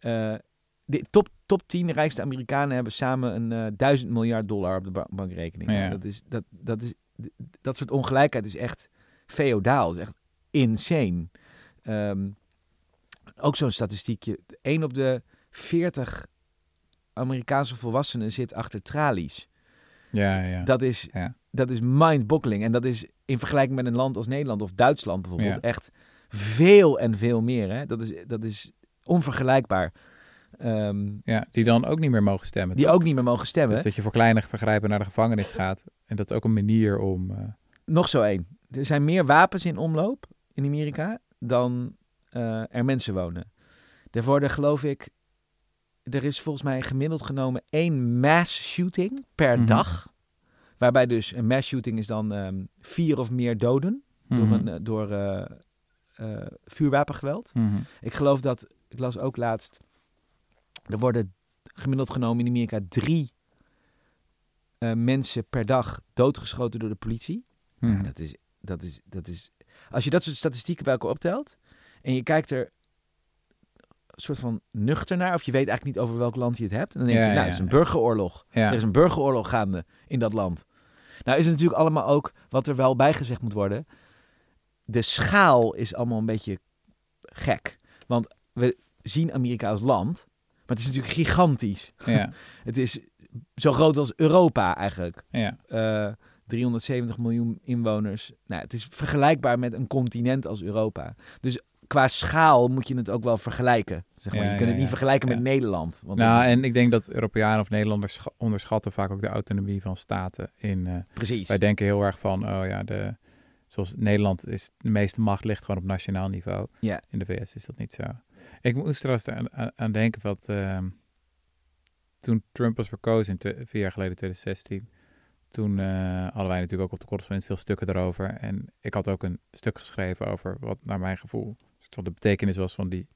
Speaker 2: Ja.
Speaker 1: Eh, de top, top 10 rijkste Amerikanen hebben samen een eh, duizend miljard dollar op de ba- bankrekening.
Speaker 2: Ja.
Speaker 1: Dat, is, dat, dat, is, dat soort ongelijkheid is echt feodaal. is echt insane. Ehm, ook zo'n statistiekje. 1 op de 40 Amerikaanse volwassenen zit achter tralies.
Speaker 2: Ja, ja.
Speaker 1: Dat is,
Speaker 2: Ja.
Speaker 1: dat is mind-boggling. En dat is in vergelijking met een land als Nederland of Duitsland bijvoorbeeld
Speaker 2: Ja.
Speaker 1: echt veel en veel meer. Hè? Dat, is, dat is onvergelijkbaar. Ehm,
Speaker 2: ja, die dan ook niet meer mogen stemmen.
Speaker 1: die
Speaker 2: toch?
Speaker 1: ook niet meer mogen stemmen.
Speaker 2: Dus dat je voor kleine vergrijpen naar de gevangenis gaat. En dat is ook een manier om... eh,
Speaker 1: Nog zo één. Er zijn meer wapens in omloop in Amerika dan eh, er mensen wonen. Er worden, geloof ik, er is volgens mij gemiddeld genomen één mass shooting per
Speaker 2: Mhm.
Speaker 1: dag. Waarbij dus een mass shooting is dan ehm, vier of meer doden door,
Speaker 2: mhm.
Speaker 1: een, eh, door vuurwapengeweld.
Speaker 2: Mhm.
Speaker 1: Ik geloof dat, ik las ook laatst, er worden gemiddeld genomen in Amerika drie eh, mensen per dag doodgeschoten door de politie. Ja, dat is, dat is, dat is, als je dat soort statistieken bij elkaar optelt en je kijkt er een soort van nuchter naar, of je weet eigenlijk niet over welk land je het hebt, dan denk
Speaker 2: Ja,
Speaker 1: je, nou,
Speaker 2: ja,
Speaker 1: het is een burgeroorlog. Er is een burgeroorlog gaande in dat land. Nou is het natuurlijk allemaal ook, wat er wel bijgezegd moet worden, de schaal is allemaal een beetje gek. Want we zien Amerika als land, maar het is natuurlijk gigantisch.
Speaker 2: ja,
Speaker 1: Het is zo groot als Europa eigenlijk.
Speaker 2: ja.
Speaker 1: Eh, 370 miljoen inwoners. Nou, het is vergelijkbaar met een continent als Europa. Dus qua schaal moet je het ook wel vergelijken. Zeg maar.
Speaker 2: Ja,
Speaker 1: je kunt het niet vergelijken met Nederland. Want
Speaker 2: Nou,
Speaker 1: is-
Speaker 2: en ik denk dat Europeanen of Nederlanders scha- onderschatten vaak ook de autonomie van staten. In, eh,
Speaker 1: precies.
Speaker 2: wij denken heel erg van, oh ja, de, zoals Nederland is, de meeste macht ligt gewoon op nationaal niveau.
Speaker 1: Ja.
Speaker 2: In de VS is dat niet zo. Ik moest er aan, aan- aan denken wat ehm, toen Trump was verkozen in te- vier jaar geleden, 2016. Toen eh, hadden wij natuurlijk ook op de correspondent veel stukken erover. En ik had ook een stuk geschreven over wat naar mijn gevoel wat de betekenis was van die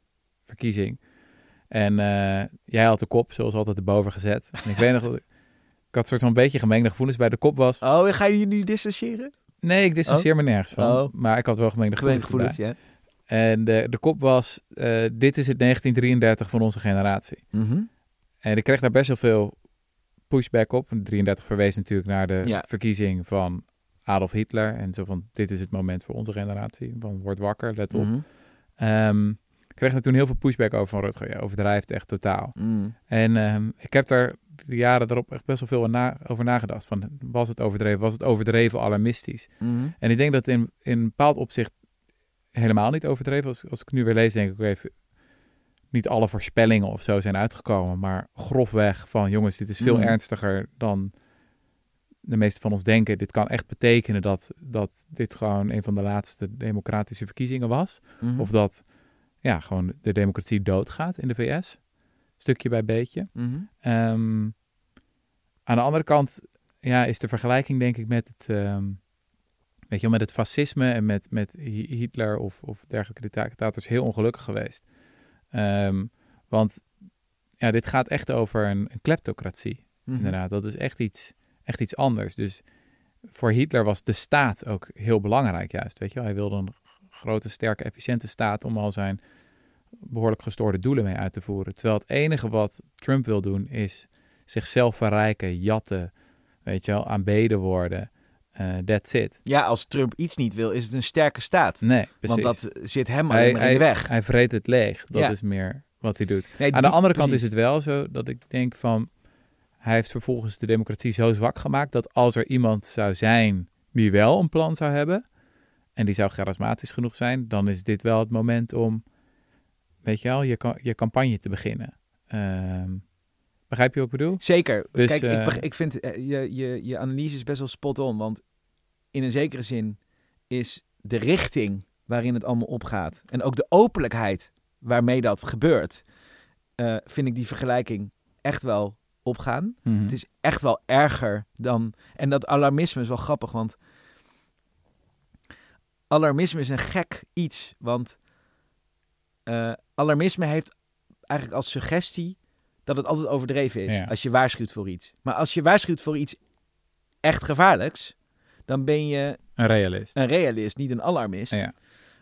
Speaker 2: verkiezing. En eh, jij had de kop, zoals altijd, erboven gezet. En ik weet nog, dat ik had een soort van een beetje gemengde gevoelens bij de kop was.
Speaker 1: Oh, ga je je nu distancieren?
Speaker 2: Nee, ik distancieer me nergens van.
Speaker 1: Oh.
Speaker 2: Maar ik had wel gemengde gevoelens,
Speaker 1: gevoelens,
Speaker 2: erbij.
Speaker 1: ja.
Speaker 2: En de, de kop was, eh, dit is het 1933 van onze generatie.
Speaker 1: Mhm.
Speaker 2: En ik kreeg daar best wel veel pushback op. 33 verwees natuurlijk naar de
Speaker 1: Ja.
Speaker 2: verkiezing van Adolf Hitler. En zo van, dit is het moment voor onze generatie. Van, word wakker, let op.
Speaker 1: Mhm.
Speaker 2: Ehm, ik kreeg er toen heel veel pushback over van Rutger. Je overdrijft echt totaal.
Speaker 1: Mhm.
Speaker 2: En ehm, ik heb daar de jaren erop echt best wel veel na- over nagedacht. Van, was het overdreven? Was het overdreven alarmistisch? En ik denk dat in, in een bepaald opzicht helemaal niet overdreven. Als, als ik nu weer lees, denk ik ook even... Niet alle voorspellingen of zo zijn uitgekomen. Maar grofweg van, jongens, dit is veel
Speaker 1: Mhm.
Speaker 2: ernstiger dan de meeste van ons denken. Dit kan echt betekenen dat, dat dit gewoon een van de laatste democratische verkiezingen was.
Speaker 1: Mhm.
Speaker 2: Of dat ja, gewoon de democratie doodgaat in de VS. Stukje bij beetje.
Speaker 1: Mhm.
Speaker 2: Ehm, aan de andere kant ja, is de vergelijking denk ik met het, ehm, weet je, met het fascisme en met, met Hi- Hitler of, of dergelijke dictators heel ongelukkig geweest. Ehm, want ja, dit gaat echt over een, een kleptocratie.
Speaker 1: Mhm.
Speaker 2: Inderdaad, dat is echt iets, echt iets anders. Dus voor Hitler was de staat ook heel belangrijk juist. Weet je wel? Hij wilde een grote, sterke, efficiënte staat om al zijn behoorlijk gestoorde doelen mee uit te voeren. Terwijl het enige wat Trump wil doen is zichzelf verrijken, jatten, weet je wel, aanbeden worden. Eh that's it.
Speaker 1: Ja, als Trump iets niet wil, is het een sterke staat.
Speaker 2: Nee, precies.
Speaker 1: Want dat zit hem
Speaker 2: hij,
Speaker 1: alleen maar in de weg.
Speaker 2: Hij vreet het leeg. Dat
Speaker 1: Ja.
Speaker 2: is meer wat hij doet.
Speaker 1: Nee,
Speaker 2: Aan de andere kant
Speaker 1: precies.
Speaker 2: is het wel zo dat ik denk van... Hij heeft vervolgens de democratie zo zwak gemaakt... dat als er iemand zou zijn die wel een plan zou hebben... en die zou charismatisch genoeg zijn... dan is dit wel het moment om, weet je wel, je, je campagne te beginnen. Ehm, begrijp je wat ik bedoel?
Speaker 1: Zeker.
Speaker 2: Dus,
Speaker 1: Kijk, ik,
Speaker 2: eh,
Speaker 1: ik vind eh, je, je, je analyse is best wel spot on. Want in een zekere zin is de richting waarin het allemaal opgaat... en ook de openlijkheid waarmee dat gebeurt... eh, vind ik die vergelijking echt wel opgaan.
Speaker 2: Mhm.
Speaker 1: Het is echt wel erger dan... En dat alarmisme is wel grappig, want... Alarmisme is een gek iets, want... alarmisme heeft eigenlijk als suggestie dat het altijd overdreven is
Speaker 2: Ja.
Speaker 1: als je waarschuwt voor iets. Maar als je waarschuwt voor iets echt gevaarlijks, dan ben je
Speaker 2: Een realist.
Speaker 1: een realist, niet een alarmist.
Speaker 2: Ja.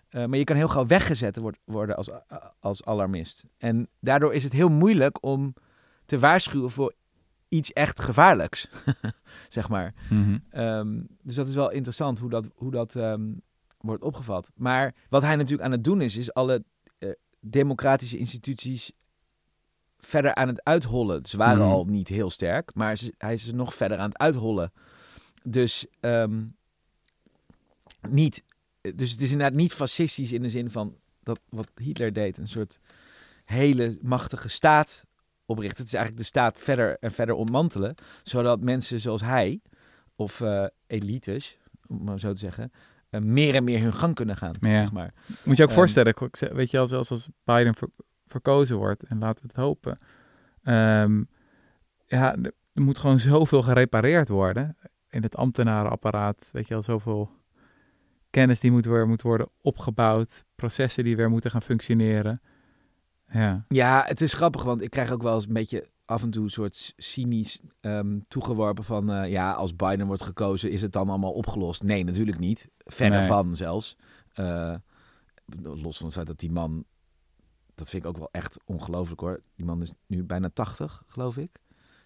Speaker 1: Eh, maar je kan heel gauw weggezet word- worden als, als alarmist. En daardoor is het heel moeilijk om te waarschuwen voor iets echt gevaarlijks, zeg maar.
Speaker 2: Mhm.
Speaker 1: Ehm, dus dat is wel interessant hoe dat, hoe dat ehm, wordt opgevat. Maar wat hij natuurlijk aan het doen is, is alle eh, democratische instituties verder aan het uithollen. Ze waren
Speaker 2: Mhm.
Speaker 1: al niet heel sterk, maar ze- hij is nog verder aan het uithollen. Dus, ehm, niet, dus het is inderdaad niet fascistisch in de zin van dat wat Hitler deed, een soort hele machtige staat oprichten. Het is eigenlijk de staat verder en verder ontmantelen, zodat mensen zoals hij of eh, elites, om maar zo te zeggen, eh, meer en meer hun gang kunnen gaan.
Speaker 2: Ja.
Speaker 1: Zeg maar.
Speaker 2: Moet je ook
Speaker 1: Ehm,
Speaker 2: voorstellen, weet je wel, zelfs als Biden verkozen wordt, en laten we het hopen. Ehm, ja, er moet gewoon zoveel gerepareerd worden in het ambtenarenapparaat. Weet je wel, zoveel kennis die moet, weer, moet worden opgebouwd, processen die weer moeten gaan functioneren. Ja,
Speaker 1: Ja, het is grappig, want ik krijg ook wel eens een beetje af en toe een soort cynisch ehm, toegeworpen van... eh, ja, als Biden wordt gekozen, is het dan allemaal opgelost? Nee, natuurlijk niet. Verre
Speaker 2: Nee.
Speaker 1: van zelfs. Eh, los van het feit dat die man... Dat vind ik ook wel echt ongelooflijk hoor. Die man is nu bijna 80, geloof ik.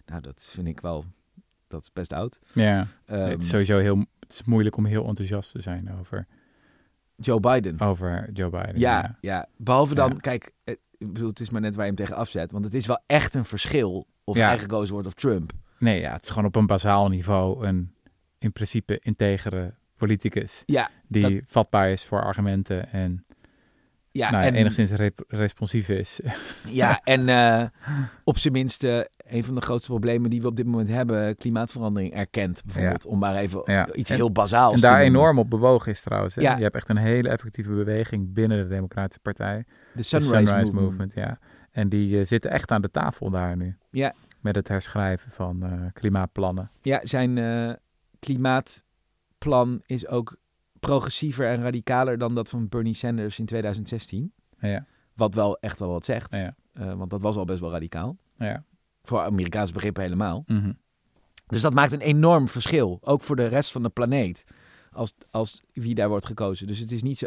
Speaker 1: Nou, dat vind ik wel... Dat is best oud.
Speaker 2: ja.
Speaker 1: Ehm,
Speaker 2: het is sowieso heel het is moeilijk om heel enthousiast te zijn over,
Speaker 1: Joe Biden.
Speaker 2: over Joe Biden.
Speaker 1: Ja, ja. behalve dan,
Speaker 2: Ja.
Speaker 1: kijk, eh, ik bedoel, het is maar net waar je hem tegen afzet. Want het is wel echt een verschil of
Speaker 2: Ja.
Speaker 1: hij gekozen wordt of Trump.
Speaker 2: Nee, ja, het is gewoon op een bazaal niveau een in principe integere politicus.
Speaker 1: Ja,
Speaker 2: die vatbaar is voor argumenten en,
Speaker 1: ja,
Speaker 2: nou,
Speaker 1: en,
Speaker 2: enigszins rep- responsief is.
Speaker 1: ja, en eh, op zijn minst eh, een van de grootste problemen die we op dit moment hebben, klimaatverandering erkent. Bijvoorbeeld, om maar even
Speaker 2: Ja.
Speaker 1: iets
Speaker 2: En-
Speaker 1: heel bazaals
Speaker 2: en daar enorm op bewogen is trouwens. Hè?
Speaker 1: Ja.
Speaker 2: Je hebt echt een hele effectieve beweging binnen de Democratische Partij.
Speaker 1: De
Speaker 2: De
Speaker 1: Sunrise, Movement.
Speaker 2: ja. En die eh, zitten echt aan de tafel daar nu.
Speaker 1: Ja.
Speaker 2: Met het herschrijven van eh, klimaatplannen.
Speaker 1: Ja, zijn klimaatplan is ook progressiever en radicaler dan dat van Bernie Sanders in 2016.
Speaker 2: Ja,
Speaker 1: Wat wel echt wel wat zegt.
Speaker 2: ja,
Speaker 1: Eh, want dat was al best wel radicaal.
Speaker 2: ja.
Speaker 1: Voor Amerikaanse begrippen helemaal.
Speaker 2: Mhm.
Speaker 1: Dus dat maakt een enorm verschil. Ook voor de rest van de planeet. Als, als wie daar wordt gekozen. Dus het is niet, zo,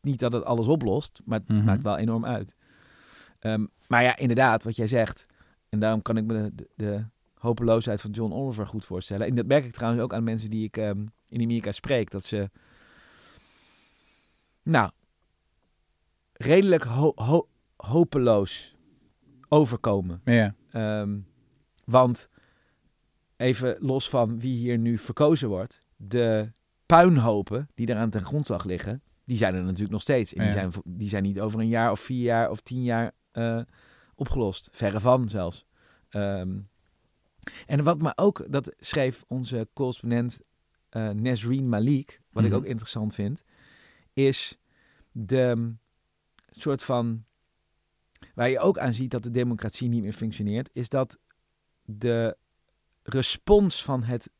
Speaker 1: niet dat het alles oplost. Maar het
Speaker 2: Mhm.
Speaker 1: maakt wel enorm uit. Ehm, maar ja, inderdaad, wat jij zegt. En daarom kan ik me de, de hopeloosheid van John Oliver goed voorstellen. En dat merk ik trouwens ook aan mensen die ik ehm, in Amerika spreek. Dat ze, nou, redelijk ho- ho- hopeloos overkomen.
Speaker 2: Ja.
Speaker 1: Ehm, want even los van wie hier nu verkozen wordt, de puinhopen die er aan ten grondslag liggen, die zijn er natuurlijk nog steeds. En die, zijn, die zijn niet over een jaar of vier jaar of tien jaar eh, opgelost. Verre van zelfs. Ehm, en wat me ook, dat schreef onze correspondent eh Nesreen Malik, wat ik
Speaker 2: Mhm.
Speaker 1: ook interessant vind, is de mm, soort van waar je ook aan ziet dat de democratie niet meer functioneert, is dat de respons van het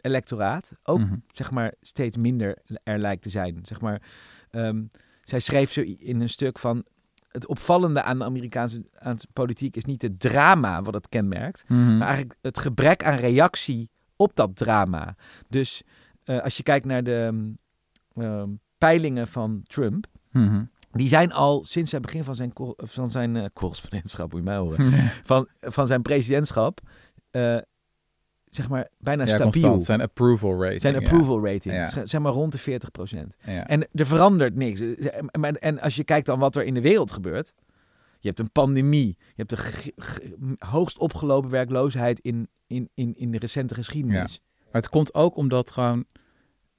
Speaker 1: electoraat ook
Speaker 2: Mhm.
Speaker 1: zeg maar steeds minder er lijkt te zijn. Zeg maar, ehm, zij schreef zo in een stuk van het opvallende aan de Amerikaanse aan de politiek is niet het drama wat het kenmerkt,
Speaker 2: Mhm.
Speaker 1: maar eigenlijk het gebrek aan reactie op dat drama. Dus eh, als je kijkt naar de mm, ehm, peilingen van Trump,
Speaker 2: Mhm.
Speaker 1: die zijn al sinds het begin van zijn, van zijn eh, correspondentschap, moet je mij horen, van, van zijn presidentschap, eh, zeg maar bijna
Speaker 2: ja,
Speaker 1: stabiel.
Speaker 2: constant. Zijn approval rating.
Speaker 1: Zijn
Speaker 2: ja.
Speaker 1: approval rating,
Speaker 2: Ja.
Speaker 1: zeg maar rond de 40
Speaker 2: Ja.
Speaker 1: En er verandert niks. Eh, En als je kijkt dan wat er in de wereld gebeurt. Je hebt een pandemie. Je hebt de hoogst opgelopen werkloosheid in, in, in, in de recente geschiedenis.
Speaker 2: Maar het komt ook omdat gewoon,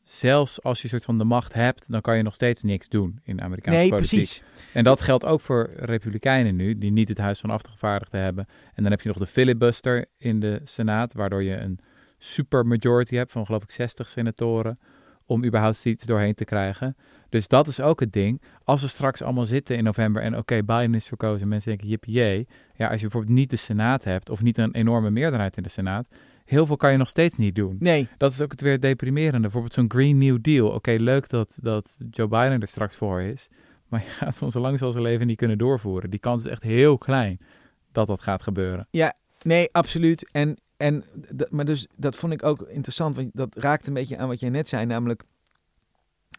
Speaker 2: zelfs als je een soort van de macht hebt, dan kan je nog steeds niks doen in de Amerikaanse
Speaker 1: nee,
Speaker 2: politiek.
Speaker 1: precies.
Speaker 2: En dat geldt ook voor republikeinen nu, die niet het Huis van Afgevaardigden hebben. En dan heb je nog de filibuster in de Senaat, waardoor je een supermajority hebt van geloof ik 60 senatoren om überhaupt iets doorheen te krijgen. Dus dat is ook het ding. Als we straks allemaal zitten in november en oké, Biden is verkozen, mensen denken jippie. Ja, als je bijvoorbeeld niet de Senaat hebt of niet een enorme meerderheid in de Senaat, heel veel kan je nog steeds niet doen.
Speaker 1: Nee,
Speaker 2: Dat is ook het weer deprimerende. Bijvoorbeeld zo'n Green New Deal. Oké, leuk dat, dat Joe Biden er straks voor is. Maar je gaat van zo lang zijn leven niet kunnen doorvoeren. Die kans is echt heel klein dat dat gaat gebeuren.
Speaker 1: nee, absoluut. En, en, maar dus dat vond ik ook interessant. Want dat raakt een beetje aan wat jij net zei. Namelijk,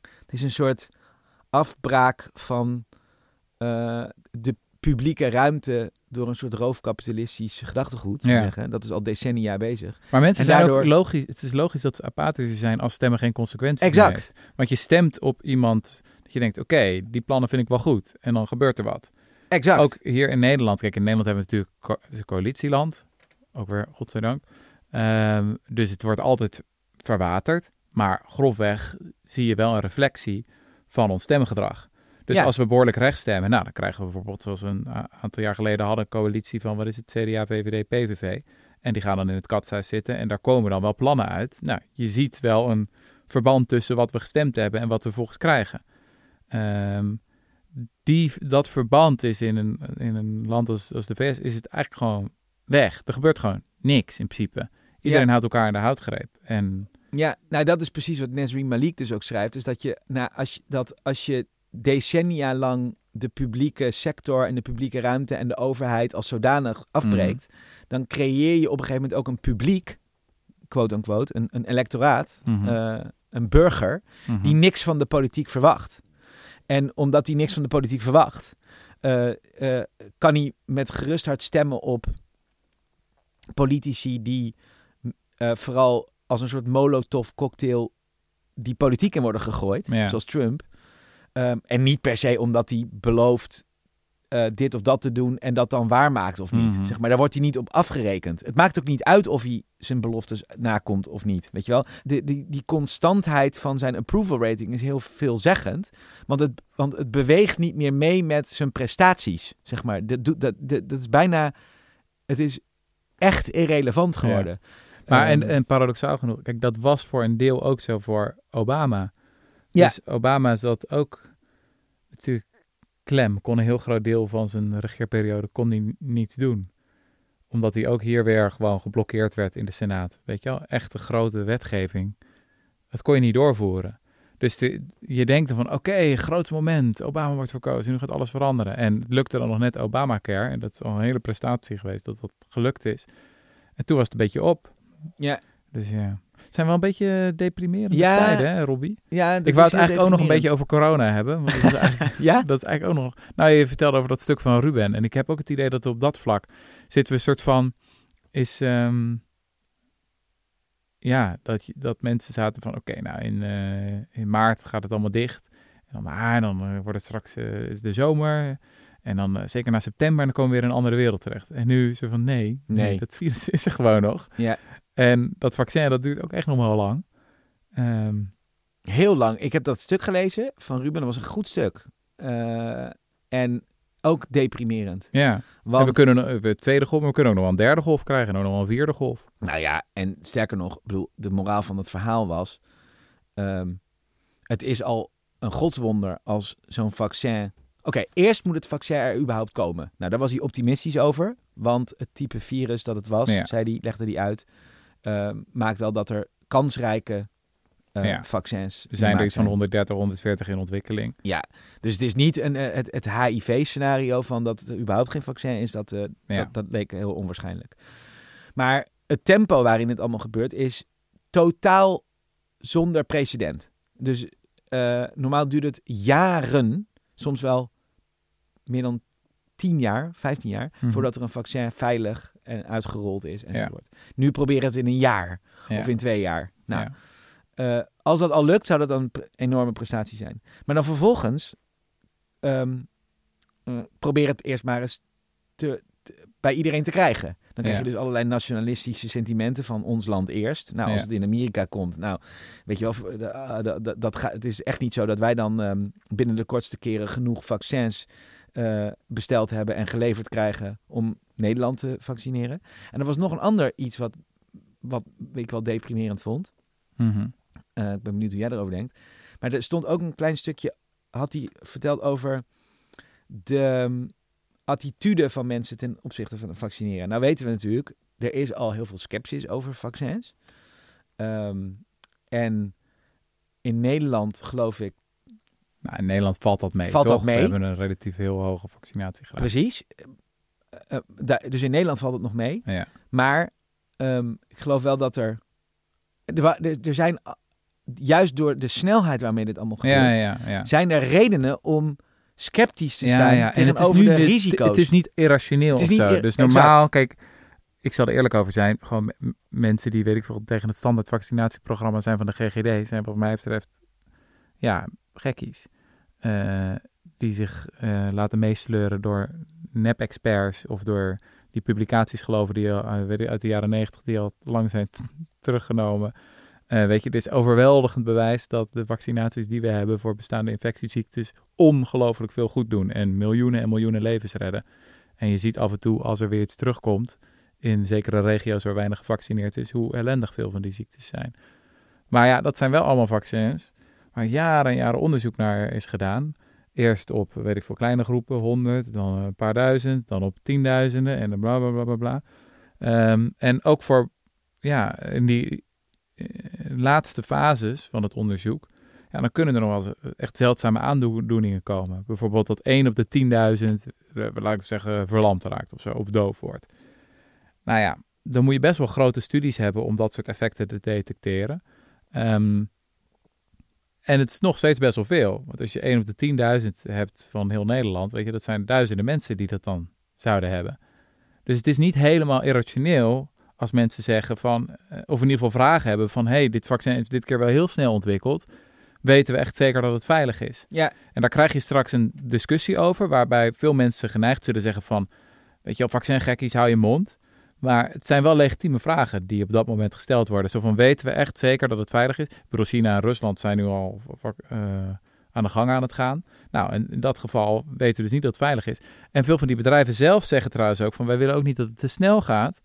Speaker 1: het is een soort afbraak van eh, de publieke ruimte door een soort roofkapitalistisch gedachtegoed.
Speaker 2: Ja.
Speaker 1: Zeggen. Dat is al decennia bezig.
Speaker 2: Maar mensen
Speaker 1: En
Speaker 2: zijn
Speaker 1: daardoor-
Speaker 2: ook logisch. Het is logisch dat ze apathischer zijn als stemmen geen consequenties
Speaker 1: Exact.
Speaker 2: heeft. Want je stemt op iemand dat je denkt, oké, die plannen vind ik wel goed. En dan gebeurt er wat.
Speaker 1: Exact.
Speaker 2: Ook hier in Nederland. Kijk, in Nederland hebben we natuurlijk co- het is een coalitieland. Ook weer, godzijdank. Ehm, dus het wordt altijd verwaterd. Maar grofweg zie je wel een reflectie van ons stemgedrag. Dus
Speaker 1: Ja.
Speaker 2: als we behoorlijk rechts stemmen, nou, dan krijgen we bijvoorbeeld, zoals we een aantal jaar geleden hadden, een coalitie van, wat is het, CDA, VVD, PVV. En die gaan dan in het katshuis zitten en daar komen dan wel plannen uit. Nou, je ziet wel een verband tussen wat we gestemd hebben en wat we volgens krijgen. Ehm, die, dat verband is in een, in een land als, als de VS, is het eigenlijk gewoon weg. Er gebeurt gewoon niks in principe. Iedereen
Speaker 1: Ja.
Speaker 2: houdt elkaar in de houtgreep. En
Speaker 1: Ja, nou dat is precies wat Nesreen Malik dus ook schrijft. Dus dat je, nou, als je, dat als je decennia lang de publieke sector en de publieke ruimte en de overheid als zodanig afbreekt, dan creëer je op een gegeven moment ook een publiek, quote unquote, een, een electoraat,
Speaker 2: Mhm.
Speaker 1: eh, een burger,
Speaker 2: Mhm.
Speaker 1: die niks van de politiek verwacht. En omdat hij niks van de politiek verwacht, eh, eh, kan hij met gerust hart stemmen op politici die vooral als een soort molotov cocktail die politiek in worden gegooid,
Speaker 2: Ja.
Speaker 1: zoals Trump. Ehm, en niet per se omdat hij belooft eh, dit of dat te doen en dat dan waarmaakt of niet.
Speaker 2: Mhm.
Speaker 1: Zeg maar, daar wordt hij niet op afgerekend. Het maakt ook niet uit of hij zijn beloftes nakomt of niet. Weet je wel? De, die, die constantheid van zijn approval rating is heel veelzeggend. Want het, want het beweegt niet meer mee met zijn prestaties. Zeg maar. Dat, doet- dat, dat, dat is bijna. Het is echt irrelevant geworden.
Speaker 2: Maar en,
Speaker 1: Ehm,
Speaker 2: en paradoxaal genoeg, kijk, dat was voor een deel ook zo voor Obama.
Speaker 1: Ja.
Speaker 2: Dus Obama zat ook natuurlijk klem, kon een heel groot deel van zijn regeerperiode kon hij niet doen. Omdat hij ook hier weer gewoon geblokkeerd werd in de Senaat. Weet je wel, echte grote wetgeving. Dat kon je niet doorvoeren. Dus de- je denkt van, oké, groot moment, Obama wordt verkozen, nu gaat alles veranderen. En het lukte dan nog net Obamacare, en dat is al een hele prestatie geweest dat dat gelukt is. En toen was het een beetje op.
Speaker 1: ja,
Speaker 2: Dus ja. Zijn wel een beetje deprimerende
Speaker 1: Ja.
Speaker 2: tijden, hè, Robbie?
Speaker 1: ja,
Speaker 2: Ik wou het eigenlijk ook nog een beetje over corona hebben. Want dat, is eigenlijk,
Speaker 1: Ja?
Speaker 2: dat is eigenlijk ook nog... Nou, je vertelde over dat stuk van Ruben. En ik heb ook het idee dat op dat vlak zitten we een soort van... is ehm, ja, dat, je, dat mensen zaten van oké, nou in, eh, in maart gaat het allemaal dicht. En dan, maar dan eh, wordt het straks eh, is de zomer. En dan zeker na september, dan komen we weer in een andere wereld terecht. En nu ze van nee, nee,
Speaker 1: Nee.
Speaker 2: dat virus is er gewoon nog.
Speaker 1: Ja.
Speaker 2: En dat vaccin, dat duurt ook echt nog wel lang. Ehm,
Speaker 1: Heel lang. Ik heb dat stuk gelezen van Ruben. Dat was een goed stuk. Eh, en ook deprimerend.
Speaker 2: ja,
Speaker 1: Want,
Speaker 2: en we kunnen nog- we tweede golf, maar we kunnen ook nog wel een derde golf krijgen. En ook nog wel een vierde golf.
Speaker 1: Nou ja, en sterker nog, bedoel, de moraal van het verhaal was... ehm, het is al een godswonder als zo'n vaccin... Oké, eerst moet het vaccin er überhaupt komen. Nou, daar was hij optimistisch over. Want het type virus dat het was,
Speaker 2: Ja.
Speaker 1: zei die, legde hij uit... ehm, maakt wel dat er kansrijke eh,
Speaker 2: Ja.
Speaker 1: vaccins
Speaker 2: Er zijn er iets van 130, 140 in ontwikkeling.
Speaker 1: Ja, dus het is niet een, eh, het, het HIV-scenario van dat er überhaupt geen vaccin is. Dat, eh,
Speaker 2: Ja.
Speaker 1: dat, dat leek heel onwaarschijnlijk. Maar het tempo waarin het allemaal gebeurt is totaal zonder precedent. Dus eh, normaal duurt het jaren, soms wel meer dan 10 jaar, 15 jaar,
Speaker 2: Mhm.
Speaker 1: voordat er een vaccin veilig en uitgerold is. Enzovoort. Nu proberen het in een jaar
Speaker 2: Ja.
Speaker 1: of in twee jaar. Nou,
Speaker 2: Ja.
Speaker 1: eh, als dat al lukt, zou dat een enorme prestatie zijn. Maar dan vervolgens ehm, eh, probeer het eerst maar eens te, te- bij iedereen te krijgen. Dan krijg je dus allerlei nationalistische sentimenten van ons land eerst. Nou, als het in Amerika komt, nou, weet je wel, ah, dat gaat, het is echt niet zo dat wij dan ehm, binnen de kortste keren genoeg vaccins eh, besteld hebben en geleverd krijgen om Nederland te vaccineren. En er was nog een ander iets wat, wat ik wel deprimerend vond.
Speaker 2: Mhm.
Speaker 1: Eh, ik ben benieuwd hoe jij erover denkt. Maar er stond ook een klein stukje, had hij verteld over de ehm, attitude van mensen ten opzichte van het vaccineren. Nou weten we natuurlijk, er is al heel veel sceptisch over vaccins. Ehm, en in Nederland geloof ik,
Speaker 2: Nou, in Nederland valt dat mee,
Speaker 1: Valt dat
Speaker 2: toch?
Speaker 1: mee?
Speaker 2: We hebben een relatief heel hoge vaccinatiegraad.
Speaker 1: precies, eh, eh, dus in Nederland valt het nog mee.
Speaker 2: Ja.
Speaker 1: Maar ehm, ik geloof wel dat er, er, zijn, ah, juist door de snelheid waarmee dit allemaal gebeurt,
Speaker 2: Ja, ja, ja.
Speaker 1: zijn er redenen om sceptisch te
Speaker 2: Ja,
Speaker 1: staan
Speaker 2: ja. En het is
Speaker 1: tegenover
Speaker 2: nu
Speaker 1: de
Speaker 2: dit-
Speaker 1: risico's.
Speaker 2: Het is niet irrationeel
Speaker 1: Het is
Speaker 2: of
Speaker 1: niet ir-
Speaker 2: Dus
Speaker 1: exact.
Speaker 2: normaal, kijk, ik zal er eerlijk over zijn. Gewoon mensen die, weet ik veel, tegen het standaard vaccinatieprogramma zijn van de GGD, zijn wat mij betreft, ja, gekkies. Eh, die zich eh, laten meesleuren door nep-experts of door die publicaties geloven die ik, uit de jaren negentig, die al lang zijn teruggenomen. Weet je, dit is overweldigend bewijs dat de vaccinaties die we hebben voor bestaande infectieziektes ongelooflijk veel goed doen en miljoenen en miljoenen levens redden. En je ziet af en toe, als er weer iets terugkomt, in zekere regio's waar weinig gevaccineerd is, hoe ellendig veel van die ziektes zijn. Maar ja, dat zijn wel allemaal vaccins waar jaren en jaren onderzoek naar is gedaan. Eerst op, weet ik veel, kleine groepen, 100, dan een paar duizend, dan op tienduizenden en dan bla bla bla bla bla. Ehm, en ook voor, ja, in die eh, laatste fases van het onderzoek, ja, dan kunnen er nog wel echt zeldzame aandoeningen komen. Bijvoorbeeld dat 1 op de 10.000, eh, laat ik zeggen, verlamd raakt of zo, of doof wordt. Nou ja, dan moet je best wel grote studies hebben om dat soort effecten te detecteren. Ehm, en het is nog steeds best wel veel. Want als je 1 op de 10.000 hebt van heel Nederland, weet je, dat zijn duizenden mensen die dat dan zouden hebben. Dus het is niet helemaal irrationeel als mensen zeggen van, eh, of in ieder geval vragen hebben van, hey, dit vaccin is dit keer wel heel snel ontwikkeld. Weten we echt zeker dat het veilig is?
Speaker 1: Ja,
Speaker 2: En daar krijg je straks een discussie over, waarbij veel mensen geneigd zullen zeggen van, weet je vaccingekkies, hou je mond. Maar het zijn wel legitieme vragen die op dat moment gesteld worden. Zo van, weten we echt zeker dat het veilig is? Ik bedoel, China en Rusland zijn nu al eh, aan de gang aan het gaan. Nou, en in dat geval weten we dus niet dat het veilig is. En veel van die bedrijven zelf zeggen trouwens ook van, wij willen ook niet dat het te snel gaat.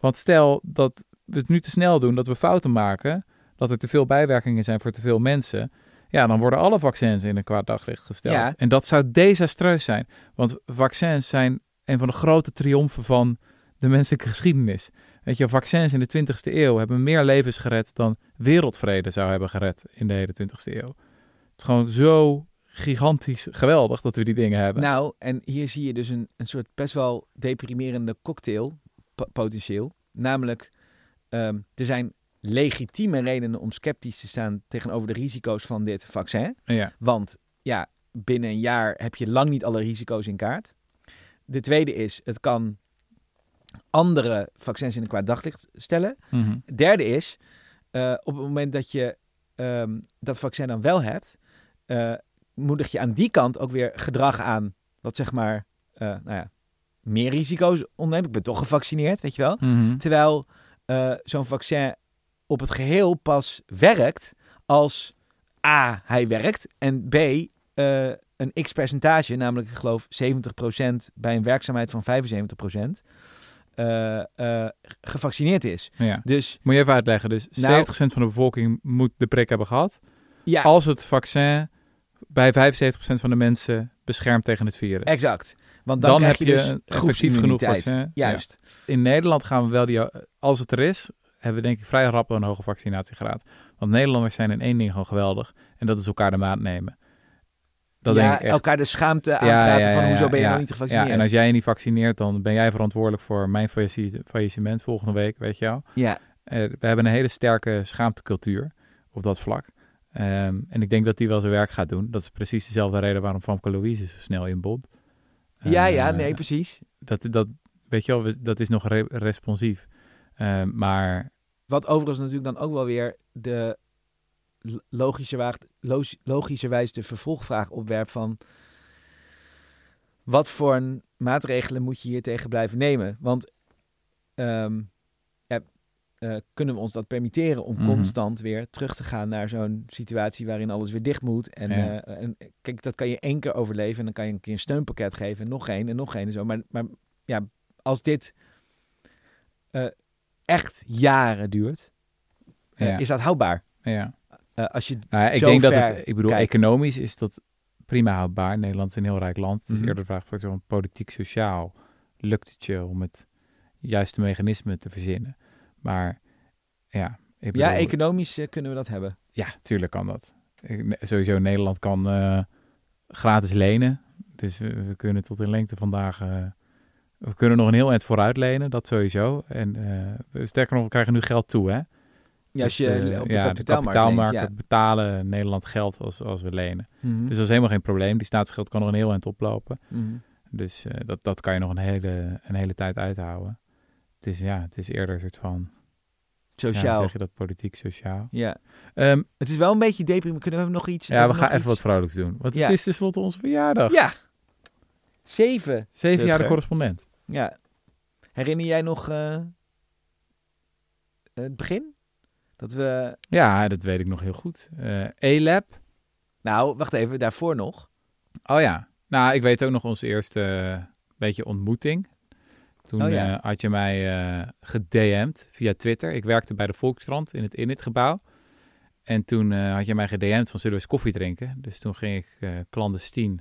Speaker 2: Want stel dat we het nu te snel doen, dat we fouten maken, dat er te veel bijwerkingen zijn voor te veel mensen. Ja, dan worden alle vaccins in een kwaad daglicht gesteld.
Speaker 1: Ja.
Speaker 2: En dat zou desastreus zijn. Want vaccins zijn een van de grote triomfen van de menselijke geschiedenis. Weet je, vaccins in de 20e eeuw hebben meer levens gered dan wereldvrede zou hebben gered in de hele 20e eeuw. Het is gewoon zo gigantisch geweldig dat we die dingen hebben.
Speaker 1: nou, en hier zie je dus een, een soort best wel deprimerende cocktail, po- potentieel. Namelijk, ehm, er zijn legitieme redenen om sceptisch te staan tegenover de risico's van dit vaccin.
Speaker 2: ja.
Speaker 1: Want ja, binnen een jaar heb je lang niet alle risico's in kaart. De tweede is, het kan andere vaccins in een kwaad daglicht stellen.
Speaker 2: Mhm.
Speaker 1: Derde is, eh, op het moment dat je ehm, dat vaccin dan wel hebt, eh moedig je aan die kant ook weer gedrag aan, wat zeg maar, eh, nou ja, meer risico's onderneemt. Ik ben toch gevaccineerd, weet je wel.
Speaker 2: Mhm.
Speaker 1: Terwijl zo'n vaccin op het geheel pas werkt als A, hij werkt en B, een x percentage, namelijk ik geloof 70% bij een werkzaamheid van 75%, eh, eh, gevaccineerd is.
Speaker 2: Ja.
Speaker 1: Dus
Speaker 2: Moet je even uitleggen. Dus
Speaker 1: Nou-
Speaker 2: 70% van de bevolking moet de prik hebben gehad.
Speaker 1: ja,
Speaker 2: Als het vaccin bij 75% van de mensen beschermt tegen het virus.
Speaker 1: exact. Want dan,
Speaker 2: heb
Speaker 1: je, dus
Speaker 2: effectief genoeg vaccin.
Speaker 1: Juist.
Speaker 2: Ja. In Nederland gaan we wel die, als het er is, hebben we denk ik vrij rap een hoge vaccinatiegraad. Want Nederlanders zijn in één ding gewoon geweldig. En dat is elkaar de maat nemen. Dat
Speaker 1: ja,
Speaker 2: denk ik echt.
Speaker 1: elkaar de schaamte aanpraten van hoezo ben je nou niet gevaccineerd.
Speaker 2: Ja, en als jij je niet vaccineert, dan ben jij verantwoordelijk voor mijn faillissement volgende week, weet je wel.
Speaker 1: ja.
Speaker 2: Eh, we hebben een hele sterke schaamtecultuur op dat vlak. Ehm, en ik denk dat die wel zijn werk gaat doen. Dat is precies dezelfde reden waarom Famke Louise zo snel inbond.
Speaker 1: ja,
Speaker 2: Eh,
Speaker 1: ja, nee, precies.
Speaker 2: Dat, dat, weet je wel, we- dat is nog re- responsief. Ehm, maar
Speaker 1: Wat overigens natuurlijk dan ook wel weer de l- logische waagt, loos- logischerwijs de vervolgvraag opwerpt van wat voor maatregelen moet je hier tegen blijven nemen? Want ehm, ja, eh, kunnen we ons dat permitteren om
Speaker 2: Mhm.
Speaker 1: constant weer terug te gaan naar zo'n situatie waarin alles weer dicht moet? En,
Speaker 2: Ja.
Speaker 1: eh, en kijk, dat kan je één keer overleven en dan kan je een keer een steunpakket geven en nog één en nog één en zo. Maar, maar ja, als dit eh, echt jaren duurt,
Speaker 2: Ja.
Speaker 1: is dat houdbaar?
Speaker 2: ja,
Speaker 1: Eh, als je
Speaker 2: Nou ik denk dat het, ik bedoel,
Speaker 1: kijkt.
Speaker 2: economisch is dat prima houdbaar. Nederland is een heel rijk land. Het is
Speaker 1: Mhm.
Speaker 2: eerder de vraag voor zo'n politiek-sociaal. Lukt het je om het juiste mechanisme te verzinnen? Maar ja, ik bedoel,
Speaker 1: ja, economisch eh, kunnen we dat hebben.
Speaker 2: Ja, tuurlijk kan dat. Ik- Sowieso Nederland kan eh, gratis lenen. Dus we, we kunnen tot in lengte vandaag... we kunnen nog een heel eind vooruit lenen, dat sowieso. En we- sterker nog, we krijgen nu geld toe, hè?
Speaker 1: Ja, als
Speaker 2: Dus,
Speaker 1: je
Speaker 2: eh,
Speaker 1: op de
Speaker 2: ja,
Speaker 1: kapitaalmarkt,
Speaker 2: kapitaalmarkten
Speaker 1: denkt,
Speaker 2: betalen Nederland geld als, als we lenen.
Speaker 1: Mhm.
Speaker 2: Dus dat is helemaal geen probleem. Die staatsschuld kan nog een heel eind oplopen.
Speaker 1: Mhm.
Speaker 2: Dus eh, dat, dat kan je nog een hele, een hele tijd uithouden. Het is, ja, het is eerder een soort van... Ja,
Speaker 1: Sociaal.
Speaker 2: zeg je dat? Politiek, sociaal.
Speaker 1: Ja.
Speaker 2: Ehm,
Speaker 1: Het is wel een beetje deprimerend. Kunnen we nog iets?
Speaker 2: ja, we gaan even
Speaker 1: iets?
Speaker 2: wat vrolijks doen. Want het is tenslotte onze verjaardag.
Speaker 1: Ja. Zeven.
Speaker 2: Zeven jaar de correspondent.
Speaker 1: Ja. Herinner jij nog eh, het begin? Dat we...
Speaker 2: Ja, dat weet ik nog heel goed. Eh E-Lab.
Speaker 1: Nou, wacht even. Daarvoor nog.
Speaker 2: Oh ja. Nou, ik weet ook nog onze eerste eh, beetje ontmoeting. Toen
Speaker 1: Oh ja.
Speaker 2: eh, had je mij eh gedM'd via Twitter. Ik werkte bij de Volkskrant in het Init-gebouw. En toen eh, had je mij gedM'd van zullen we eens koffie drinken. Dus toen ging ik eh clandestien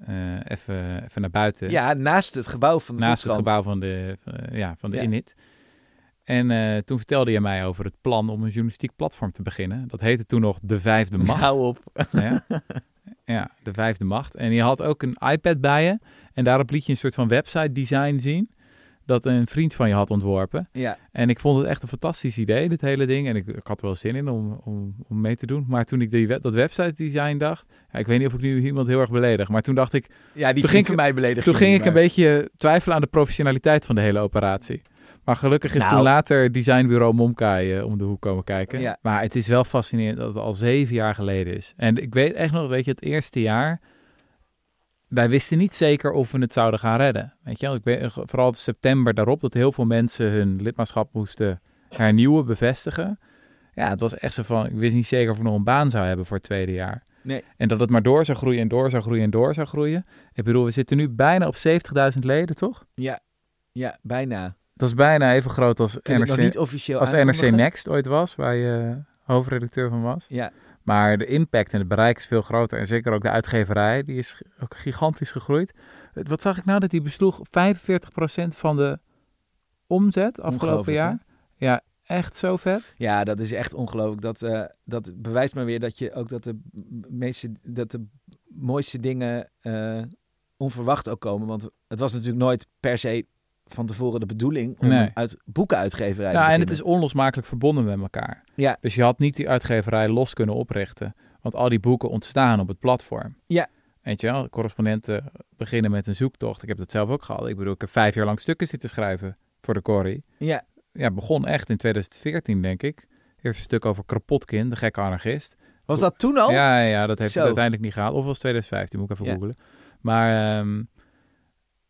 Speaker 2: eh, even, even naar buiten.
Speaker 1: Ja, naast het gebouw van de
Speaker 2: naast het gebouw van de, van, eh, ja, van de
Speaker 1: Ja.
Speaker 2: Init. En eh, toen vertelde je mij over het plan om een journalistiek platform te beginnen. Dat heette toen nog De Vijfde Macht.
Speaker 1: Hou op.
Speaker 2: Ja. ja, De Vijfde Macht. En je had ook een iPad bij je. En daarop liet je een soort van website design zien. Dat een vriend van je had ontworpen.
Speaker 1: Ja.
Speaker 2: En ik vond het echt een fantastisch idee, dit hele ding. En ik, ik had er wel zin in om, om, om mee te doen. Maar toen ik die, dat website design dacht... Ja, ik weet niet of ik nu iemand heel erg beledig. Maar toen dacht ik...
Speaker 1: Ja, die
Speaker 2: Toen
Speaker 1: ging
Speaker 2: ik-
Speaker 1: mij beledigd.
Speaker 2: Toen ging ik een beetje twijfelen aan de professionaliteit van de hele operatie. Maar gelukkig is
Speaker 1: Nou.
Speaker 2: toen later designbureau Momkai eh, om de hoek komen kijken.
Speaker 1: Ja.
Speaker 2: Maar het is wel fascinerend dat het al zeven jaar geleden is. En ik weet echt nog, weet je, het eerste jaar... Wij wisten niet zeker of we het zouden gaan redden. Weet je ik weet vooral de september daarop... dat heel veel mensen hun lidmaatschap moesten hernieuwen, bevestigen. Ja, het was echt zo van... Ik wist niet zeker of ik nog een baan zou hebben voor het tweede jaar.
Speaker 1: Nee.
Speaker 2: En dat het maar door zou groeien en door zou groeien en door zou groeien. Ik bedoel, we zitten nu bijna op 70.000 leden, toch?
Speaker 1: Ja. Ja, bijna.
Speaker 2: Dat is bijna even groot als
Speaker 1: Kun je het nog
Speaker 2: NRC,
Speaker 1: niet officieel
Speaker 2: als NRC? Next ooit was, waar je hoofdredacteur van was.
Speaker 1: Ja.
Speaker 2: Maar de impact en het bereik is veel groter. En zeker ook de uitgeverij, die is ook gigantisch gegroeid. Wat zag ik nou? Dat die besloeg 45% van de omzet afgelopen jaar. Ja, echt zo vet.
Speaker 1: Ja, dat is echt ongelooflijk. Dat, eh, dat bewijst maar weer dat je ook dat de meeste, dat de mooiste dingen eh, onverwacht ook komen. Want het was natuurlijk nooit per se van tevoren de bedoeling om
Speaker 2: Nee.
Speaker 1: uit boekenuitgeverij te
Speaker 2: Ja, en het is onlosmakelijk verbonden met elkaar.
Speaker 1: Ja.
Speaker 2: Dus je had niet die uitgeverij los kunnen oprichten. Want al die boeken ontstaan op het platform.
Speaker 1: Ja.
Speaker 2: Weet je wel, correspondenten beginnen met een zoektocht. Ik heb dat zelf ook gehad. Ik bedoel, ik heb vijf jaar lang stukken zitten schrijven voor de Corrie.
Speaker 1: Ja,
Speaker 2: Ja, begon echt in 2014, denk ik. Eerst een stuk over Kropotkin, de gekke anarchist.
Speaker 1: was dat toen al?
Speaker 2: Ja, ja, dat heeft
Speaker 1: Zo.
Speaker 2: het uiteindelijk niet gehaald. Of was het 2015, moet ik even
Speaker 1: Ja.
Speaker 2: googlen. Maar ehm,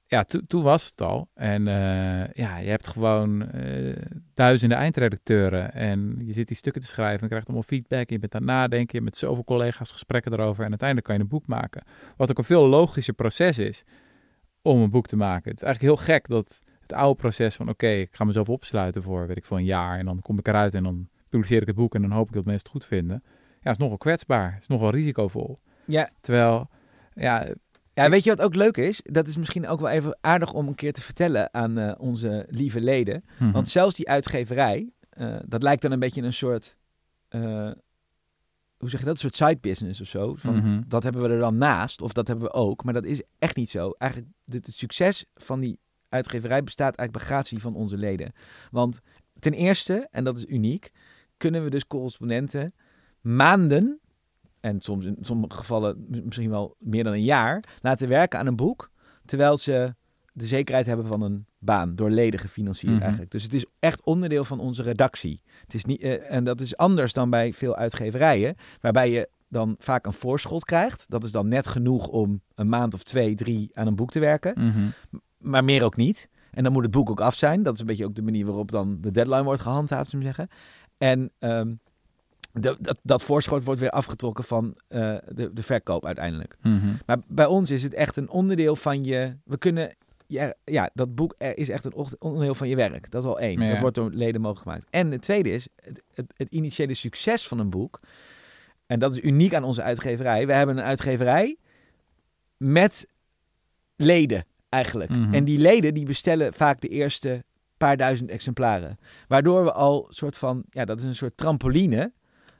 Speaker 2: ja, to- toen was het al. En eh, ja, je hebt gewoon eh, duizenden eindredacteuren. En je zit die stukken te schrijven en krijgt allemaal feedback. Je bent aan het nadenken, je hebt met zoveel collega's gesprekken erover. En uiteindelijk kan je een boek maken. Wat ook een veel logischer proces is om een boek te maken. Het is eigenlijk heel gek dat het oude proces van... oké, ik ga mezelf opsluiten voor, weet ik veel, een jaar... en dan kom ik eruit en dan publiceer ik het boek... en dan hoop ik dat mensen het goed vinden. Ja, is nogal kwetsbaar. is nogal risicovol.
Speaker 1: Ja.
Speaker 2: Terwijl, ja,
Speaker 1: Ja, weet je wat ook leuk is? Dat is misschien ook wel even aardig om een keer te vertellen aan eh, onze lieve leden.
Speaker 2: mhm.
Speaker 1: Want zelfs die uitgeverij, eh, dat lijkt dan een beetje een soort, eh, hoe zeg je dat? Een soort side business of zo. Van,
Speaker 2: Mhm.
Speaker 1: Dat hebben we er dan naast, of dat hebben we ook. Maar dat is echt niet zo. Eigenlijk, het, het succes van die uitgeverij bestaat eigenlijk bij gratie van onze leden. Want ten eerste, en dat is uniek, kunnen we dus correspondenten maanden, en soms in sommige gevallen misschien wel meer dan een jaar, laten werken aan een boek. Terwijl ze de zekerheid hebben van een baan, door leden gefinancierd
Speaker 2: Mhm.
Speaker 1: eigenlijk. Dus het is echt onderdeel van onze redactie. Het is niet, eh, en dat is anders dan bij veel uitgeverijen, waarbij je dan vaak een voorschot krijgt. Dat is dan net genoeg om een maand of twee, drie aan een boek te werken,
Speaker 2: Mhm.
Speaker 1: maar meer ook niet. En dan moet het boek ook af zijn. Dat is een beetje ook de manier waarop dan de deadline wordt gehandhaafd, zou ik zeggen. En ehm, de- dat, dat voorschot wordt weer afgetrokken van eh, de, de verkoop uiteindelijk.
Speaker 2: Mhm.
Speaker 1: Maar bij ons is het echt een onderdeel van je. We kunnen. Ja, ja dat boek er is echt een onderdeel van je werk. Dat is al één.
Speaker 2: Ja.
Speaker 1: Dat wordt door leden mogelijk gemaakt. En het tweede is het, het, het initiële succes van een boek. En dat is uniek aan onze uitgeverij. We hebben een uitgeverij met leden eigenlijk.
Speaker 2: Mhm.
Speaker 1: En die leden die bestellen vaak de eerste paar duizend exemplaren. Waardoor we al soort van, ja, dat is een soort trampoline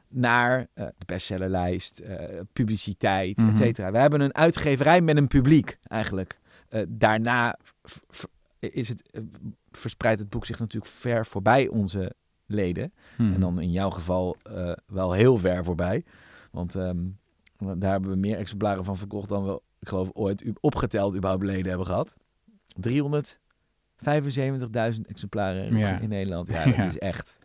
Speaker 1: naar eh, de bestsellerlijst, eh, publiciteit,
Speaker 2: Mhm.
Speaker 1: et cetera. We hebben een uitgeverij met een publiek eigenlijk. Eh, daarna is het, verspreidt het boek zich natuurlijk ver voorbij onze leden.
Speaker 2: Mhm.
Speaker 1: En dan in jouw geval wel heel ver voorbij. Want ehm, daar hebben we meer exemplaren van verkocht dan we, ik geloof, ooit opgeteld überhaupt leden hebben gehad. 375.000 exemplaren in,
Speaker 2: Ja.
Speaker 1: in Nederland. Ja, dat
Speaker 2: Ja.
Speaker 1: is echt...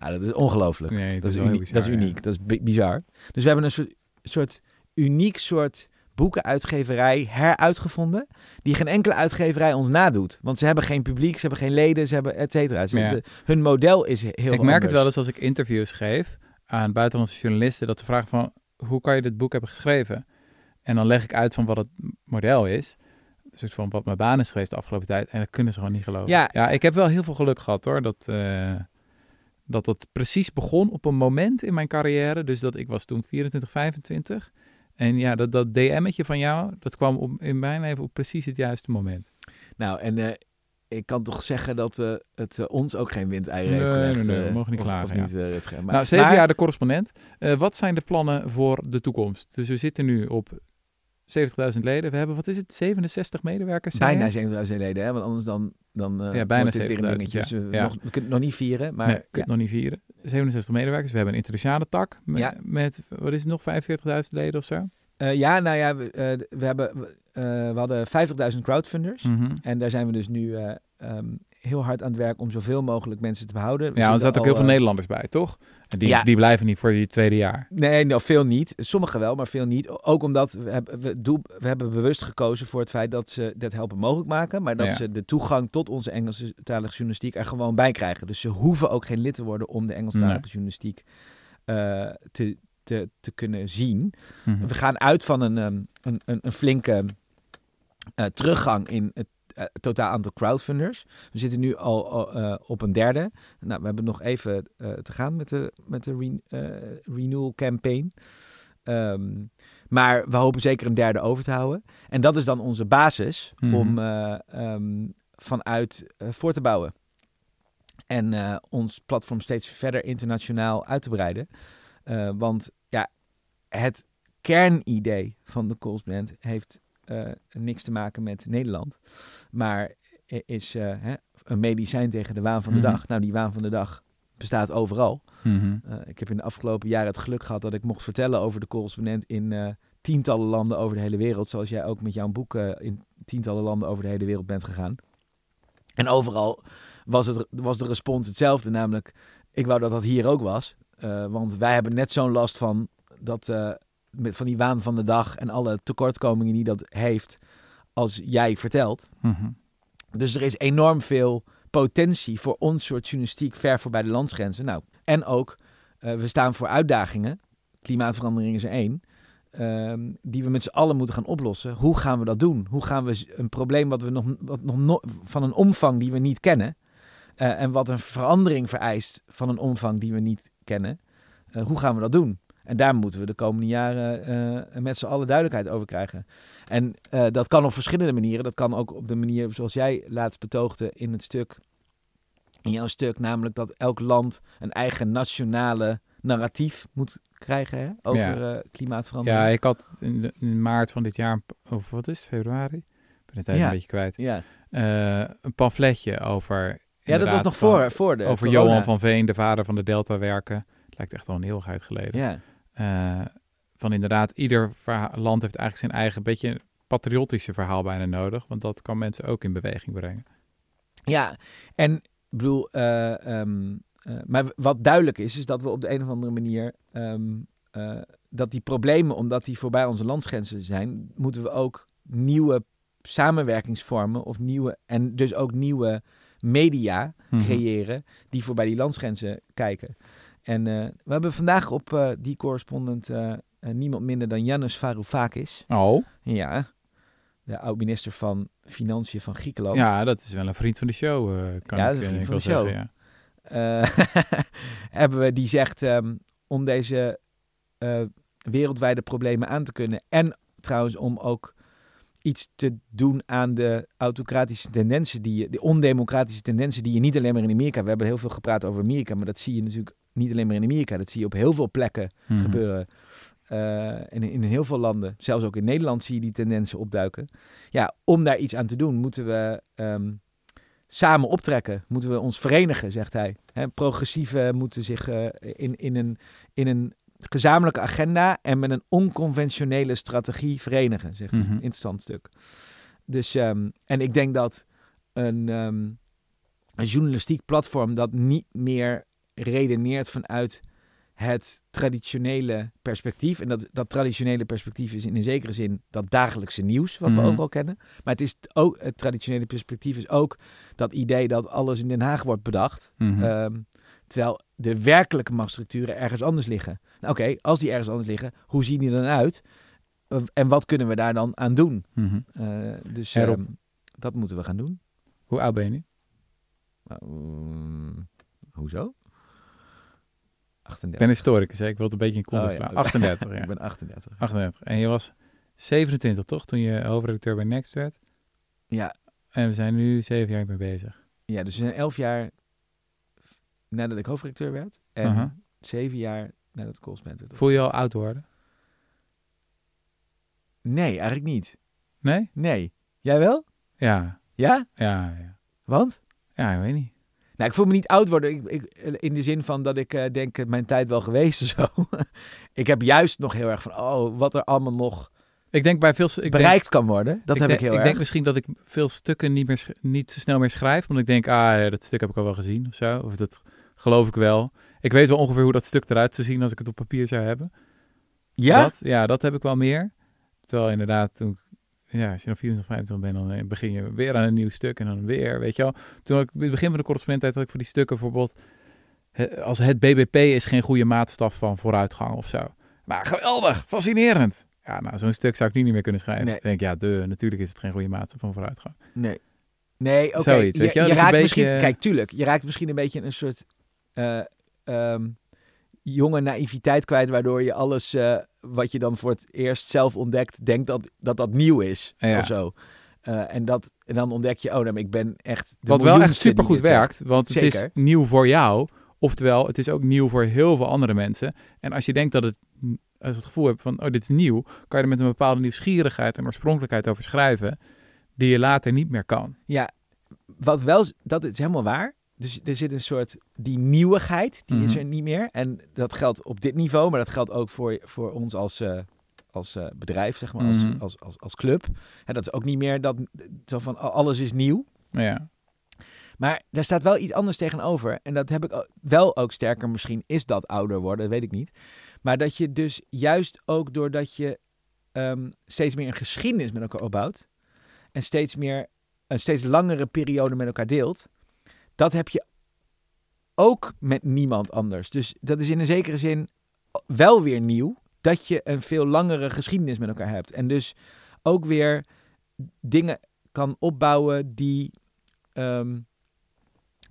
Speaker 1: Ja, dat is ongelooflijk.
Speaker 2: Nee,
Speaker 1: dat, is uniek, dat is
Speaker 2: ja.
Speaker 1: uniek. Dat is bi- bizar. Dus we hebben een soort, soort uniek soort boekenuitgeverij heruitgevonden. Die geen enkele uitgeverij ons nadoet. Want ze hebben geen publiek, ze hebben geen leden, ze hebben et cetera.
Speaker 2: Ja.
Speaker 1: hun model is heel
Speaker 2: ik merk
Speaker 1: anders.
Speaker 2: het wel eens als ik interviews geef aan buitenlandse journalisten, dat ze vragen van, hoe kan je dit boek hebben geschreven? En dan leg ik uit van wat het model is. Een soort van wat mijn baan is geweest de afgelopen tijd. En dat kunnen ze gewoon niet geloven.
Speaker 1: Ja.
Speaker 2: ik heb wel heel veel geluk gehad hoor. Dat, eh, dat dat precies begon op een moment in mijn carrière. Dus dat ik was toen 24, 25. En ja, dat, dat DM'tje van jou, dat kwam op, in mijn leven op precies het juiste moment.
Speaker 1: Nou, en eh, ik kan toch zeggen dat eh, het eh, ons ook geen windeieren heeft
Speaker 2: Nee,
Speaker 1: gelegd.
Speaker 2: nee, nee, we mogen niet klagen,
Speaker 1: Of
Speaker 2: ja.
Speaker 1: niet, Rutger. Maar,
Speaker 2: nou, zeven
Speaker 1: maar-
Speaker 2: jaar de correspondent. Wat zijn de plannen voor de toekomst? Dus we zitten nu op 70.000 leden. We hebben, wat is het, 67 medewerkers?
Speaker 1: Bijna
Speaker 2: je?
Speaker 1: 7000 leden, hè? want anders dan, dan eh
Speaker 2: Ja, bijna
Speaker 1: wordt dit weer een
Speaker 2: 70.000,
Speaker 1: dingetje.
Speaker 2: ja.
Speaker 1: Dus,
Speaker 2: Ja.
Speaker 1: nog, we kunnen het nog niet vieren, maar
Speaker 2: nee,
Speaker 1: ja.
Speaker 2: het nog niet vieren. 67 medewerkers. We hebben een internationale tak met,
Speaker 1: Ja.
Speaker 2: met wat is het nog, 45.000 leden of zo?
Speaker 1: Eh, ja, nou ja, we, eh, we, hebben, we hadden 50.000 crowdfunders.
Speaker 2: Mhm.
Speaker 1: En daar zijn we dus nu eh, ehm, heel hard aan het werk om zoveel mogelijk mensen te behouden. We
Speaker 2: Ja, er zaten ook heel veel
Speaker 1: eh,
Speaker 2: Nederlanders bij, toch? En die,
Speaker 1: Ja.
Speaker 2: die blijven niet voor je tweede jaar.
Speaker 1: Nee, nou, veel niet. Sommigen wel, maar veel niet. Ook omdat we hebben, we, doel, we hebben bewust gekozen voor het feit dat ze dit helpen mogelijk maken. Maar dat
Speaker 2: Ja.
Speaker 1: ze de toegang tot onze Engelstalige journalistiek er gewoon bij krijgen. Dus ze hoeven ook geen lid te worden om de Engelstalige
Speaker 2: Nee.
Speaker 1: journalistiek eh, te, te, te kunnen zien.
Speaker 2: Mhm.
Speaker 1: We gaan uit van een, ehm, een, een, een flinke eh, teruggang in het eh, totaal aantal crowdfunders. We zitten nu al, al, eh, op een derde. Nou, we hebben nog even eh, te gaan met de, met de re- renewal campaign. Ehm, maar we hopen zeker een derde over te houden. En dat is dan onze basis
Speaker 2: Mhm.
Speaker 1: om eh, ehm, vanuit voor te bouwen. En ons platform steeds verder internationaal uit te breiden. Want ja, het kernidee van de Correspondent heeft niks te maken met Nederland. Maar is eh, hè, een medicijn tegen de waan van de
Speaker 2: Mhm.
Speaker 1: dag. Nou, die waan van de dag bestaat overal.
Speaker 2: Mhm.
Speaker 1: Eh, ik heb in de afgelopen jaren het geluk gehad dat ik mocht vertellen over de correspondent in eh, tientallen landen over de hele wereld. Zoals jij ook met jouw boek eh, in tientallen landen over de hele wereld bent gegaan. En overal was, het, was de respons hetzelfde. Namelijk, ik wou dat dat hier ook was. Want wij hebben net zo'n last van, dat, met, van die waan van de dag en alle tekortkomingen die dat heeft als jij vertelt.
Speaker 2: Mm -hmm.
Speaker 1: Dus er is enorm veel potentie voor ons soort journalistiek ver voorbij de landsgrenzen. Nou, en ook, uh, we staan voor uitdagingen. Klimaatverandering is er één. Um, die we met z'n allen moeten gaan oplossen. Hoe gaan we dat doen? Hoe gaan we een probleem wat we nog, wat nog no van een omvang die we niet kennen. Uh, en wat een verandering vereist van een omvang die we niet kennen. Uh, hoe gaan we dat doen? En daar moeten we de komende jaren uh, met z'n allen duidelijkheid over krijgen. En dat kan op verschillende manieren. Dat kan ook op de manier zoals jij laatst betoogde in het stuk. In jouw stuk, namelijk dat elk land een eigen nationale narratief moet krijgen hè, over ja. uh, klimaatverandering.
Speaker 2: Ja, ik had in, in, maart van dit jaar, of wat is het, februari? Ik ben het even
Speaker 1: ja.
Speaker 2: een beetje kwijt.
Speaker 1: Ja.
Speaker 2: Een pamfletje over...
Speaker 1: Ja, dat was nog voor, voor de
Speaker 2: Over
Speaker 1: corona.
Speaker 2: Johan van Veen, de vader van de Delta werken. Lijkt echt al een eeuwigheid geleden.
Speaker 1: Ja.
Speaker 2: Uh, van inderdaad, ieder land heeft eigenlijk zijn eigen beetje patriotische verhaal bijna nodig. Want dat kan mensen ook in beweging brengen.
Speaker 1: Ja, en ik bedoel... Um, uh, maar wat duidelijk is, is dat we op de een of andere manier um, uh, dat die problemen, omdat die voorbij onze landsgrenzen zijn, moeten we ook nieuwe samenwerkingsvormen of nieuwe en dus ook nieuwe media
Speaker 2: Mhm.
Speaker 1: creëren die voorbij die landsgrenzen kijken. En uh, we hebben vandaag op die correspondent niemand minder dan Yannis Varoufakis.
Speaker 2: Oh.
Speaker 1: Ja, de oud-minister van Financiën van Griekenland.
Speaker 2: Ja, dat is wel een vriend van de show, kan
Speaker 1: ja,
Speaker 2: ik,
Speaker 1: dat is een vriend van de show.
Speaker 2: zeggen, ja.
Speaker 1: Hebben we die zegt um, om deze wereldwijde problemen aan te kunnen en trouwens om ook iets te doen aan de autocratische tendensen die je, de ondemocratische tendensen die je niet alleen maar in Amerika, we hebben heel veel gepraat over Amerika, maar dat zie je natuurlijk niet alleen maar in Amerika, dat zie je op heel veel plekken
Speaker 2: Mhm.
Speaker 1: gebeuren. Uh, en in heel veel landen, zelfs ook in Nederland zie je die tendensen opduiken. Ja, om daar iets aan te doen, moeten we um, samen optrekken. Moeten we ons verenigen, zegt hij. He, progressieven moeten zich uh, in, in, een, in een gezamenlijke agenda en met een onconventionele strategie verenigen, zegt hij.
Speaker 2: Mhm.
Speaker 1: Interessant stuk. Dus, um, en ik denk dat een, um, een journalistiek platform dat niet meer redeneert vanuit het traditionele perspectief. En dat, dat traditionele perspectief is in een zekere zin dat dagelijkse nieuws, wat
Speaker 2: Mhm.
Speaker 1: we ook al kennen. Maar het, is ook, het traditionele perspectief is ook dat idee dat alles in Den Haag wordt bedacht.
Speaker 2: Mhm.
Speaker 1: Um, terwijl de werkelijke machtsstructuren ergens anders liggen. Nou, Oké, okay, als die ergens anders liggen, hoe zien die dan uit? En wat kunnen we daar dan aan doen?
Speaker 2: Mhm.
Speaker 1: Uh, dus um, dat moeten we gaan doen.
Speaker 2: Hoe oud ben je nu?
Speaker 1: Uh, hoezo? 38.
Speaker 2: Ik ben historicus, hè? ik wil het een beetje in context
Speaker 1: Oh, ja.
Speaker 2: laten. 38, ja.
Speaker 1: Ik ben 38.
Speaker 2: 38. En je was 27, toch? Toen je hoofdredacteur bij Next werd.
Speaker 1: Ja,
Speaker 2: En we zijn nu zeven jaar mee bezig.
Speaker 1: ja, dus we zijn elf jaar nadat ik hoofdredacteur werd. En
Speaker 2: Aha.
Speaker 1: zeven jaar nadat ik correspondent werd.
Speaker 2: Voel je je al oud worden?
Speaker 1: Nee, eigenlijk niet.
Speaker 2: Nee?
Speaker 1: Nee. Jij wel?
Speaker 2: Ja.
Speaker 1: Ja?
Speaker 2: Ja, ja.
Speaker 1: Want?
Speaker 2: Ja, ik weet niet.
Speaker 1: Nou, ik voel me niet oud worden. Ik, ik, in de zin van dat ik uh, denk, eh, mijn tijd wel geweest zo. ik heb juist nog heel erg van, oh, wat er allemaal nog
Speaker 2: Ik denk bij veel... Ik
Speaker 1: bereikt
Speaker 2: denk,
Speaker 1: kan worden. Dat
Speaker 2: ik
Speaker 1: heb
Speaker 2: denk,
Speaker 1: ik heel
Speaker 2: ik
Speaker 1: erg.
Speaker 2: denk misschien dat ik veel stukken niet, meer, niet zo snel meer schrijf. Omdat ik denk, ah, dat stuk heb ik al wel gezien of zo. Of dat geloof ik wel. Ik weet wel ongeveer hoe dat stuk eruit zou zien als ik het op papier zou hebben.
Speaker 1: ja?
Speaker 2: Dat, ja, dat heb ik wel meer. Terwijl inderdaad, toen, ik- ja, als je dan 24, 25 bent, dan eh, begin je weer aan een nieuw stuk en dan weer, weet je wel. Toen ik, in het begin van de correspondententijd had ik voor die stukken bijvoorbeeld, als het BBP is geen goede maatstaf van vooruitgang of zo. Maar geweldig, fascinerend. Ja, nou, zo'n stuk zou ik nu niet meer kunnen schrijven.
Speaker 1: Nee.
Speaker 2: Ik denk, ja, de, natuurlijk is het geen goede maatstaf van vooruitgang.
Speaker 1: Nee. Nee, oké.
Speaker 2: Zoiets,
Speaker 1: Je,
Speaker 2: je
Speaker 1: raakt misschien... Kijk, tuurlijk. Je raakt misschien een beetje een soort... eh, ehm, jonge naïviteit kwijt... waardoor je alles eh, wat je dan voor het eerst zelf ontdekt... denkt dat dat, dat nieuw is.
Speaker 2: Ja.
Speaker 1: Of zo. Eh, en, dat, en dan ontdek je... Oh, nou, maar ik ben echt de
Speaker 2: Wat wel echt supergoed
Speaker 1: dit zegt.
Speaker 2: werkt, want het is nieuw voor jou. Oftewel, het is ook nieuw voor heel veel andere mensen. En als je denkt dat het, als je het gevoel hebt van, oh, dit is nieuw, kan je er met een bepaalde nieuwsgierigheid en oorspronkelijkheid over schrijven, die je later niet meer kan.
Speaker 1: Ja, wat wel... Dat is helemaal waar. Dus er zit een soort... Die nieuwigheid, die is
Speaker 2: Mhm.
Speaker 1: er niet meer. En dat geldt op dit niveau... maar dat geldt ook voor, voor ons als... eh, als eh, bedrijf, zeg maar, als,
Speaker 2: Mhm.
Speaker 1: als, als, als club. En dat is ook niet meer dat zo van alles is nieuw.
Speaker 2: Ja.
Speaker 1: Maar daar staat wel iets anders tegenover. En dat heb ik wel ook sterker. Misschien is dat ouder worden, dat weet ik niet. Maar dat je dus juist ook doordat je ehm, steeds meer een geschiedenis met elkaar opbouwt. En steeds meer een steeds langere periode met elkaar deelt. Dat heb je ook met niemand anders. Dus dat is in een zekere zin wel weer nieuw. Dat je een veel langere geschiedenis met elkaar hebt. En dus ook weer dingen kan opbouwen die ehm,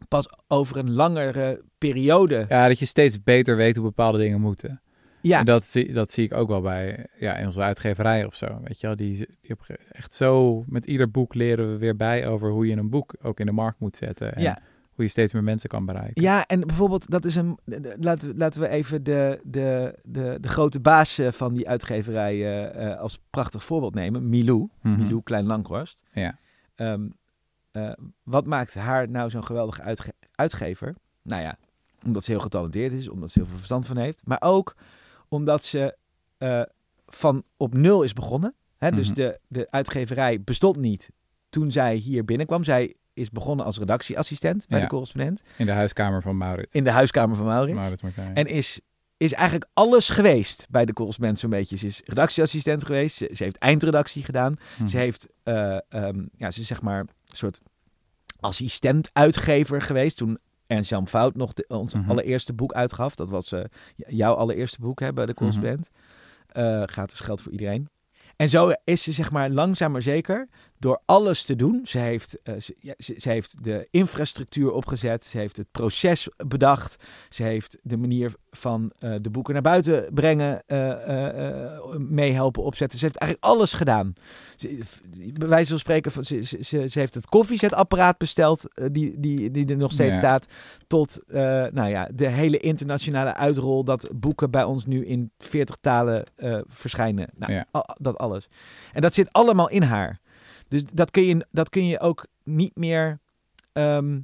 Speaker 1: pas over een langere periode.
Speaker 2: ja, dat je steeds beter weet hoe bepaalde dingen moeten.
Speaker 1: Ja,
Speaker 2: En dat, zie, dat zie ik ook wel bij ja, in onze uitgeverij of zo. Weet je wel, die, die echt zo met ieder boek leren we weer bij over hoe je een boek ook in de markt moet zetten. En
Speaker 1: ja.
Speaker 2: Hoe je steeds meer mensen kan bereiken.
Speaker 1: ja, en bijvoorbeeld, dat is een. de- de- Laten we, laten we even de, de, de, de grote baas eh, van die uitgeverij eh, eh, als prachtig voorbeeld nemen. Milou.
Speaker 2: Mhm.
Speaker 1: Milou Klein Langhorst.
Speaker 2: Ja.
Speaker 1: Ehm, eh, wat maakt haar nou zo'n geweldige uitge- uitgever? Nou ja, omdat ze heel getalenteerd is, omdat ze heel veel verstand van heeft. Maar ook omdat ze eh, van op nul is begonnen. Hè? Dus
Speaker 2: Mhm.
Speaker 1: de, de uitgeverij bestond niet toen zij hier binnenkwam. Zij is begonnen als redactieassistent bij
Speaker 2: Ja.
Speaker 1: de correspondent.
Speaker 2: In de huiskamer van Maurits.
Speaker 1: In de huiskamer van Maurits.
Speaker 2: Maurits Martijn.
Speaker 1: En is, is eigenlijk alles geweest bij de correspondent zo'n beetje. Ze is redactieassistent geweest. Ze, ze heeft eindredactie gedaan.
Speaker 2: Mhm.
Speaker 1: Ze heeft, eh, ehm, ja, ze is zeg maar een soort assistent-uitgever geweest. Toen Ernst Jan Fout nog de, ons
Speaker 2: Mhm.
Speaker 1: allereerste boek uitgaf. Dat was eh, jouw allereerste boek hè, bij de correspondent. Eh, gratis geld voor iedereen. En zo is ze zeg maar langzaam maar zeker door alles te doen. Ze heeft, eh, ze, ja, ze, ze heeft de infrastructuur opgezet. Ze heeft het proces bedacht. Ze heeft de manier van eh, de boeken naar buiten brengen, eh, meehelpen opzetten. Ze heeft eigenlijk alles gedaan. Ze, bij wijze van spreken, van- ze, ze, ze, heeft het koffiezetapparaat besteld, die, die, die er nog steeds
Speaker 2: Ja.
Speaker 1: staat. Tot nou ja, de hele internationale uitrol dat boeken bij ons nu in 40 talen verschijnen. Nou,
Speaker 2: Ja.
Speaker 1: al- dat alles. En dat zit allemaal in haar. Dus dat kun je, dat kun je ook niet meer ehm,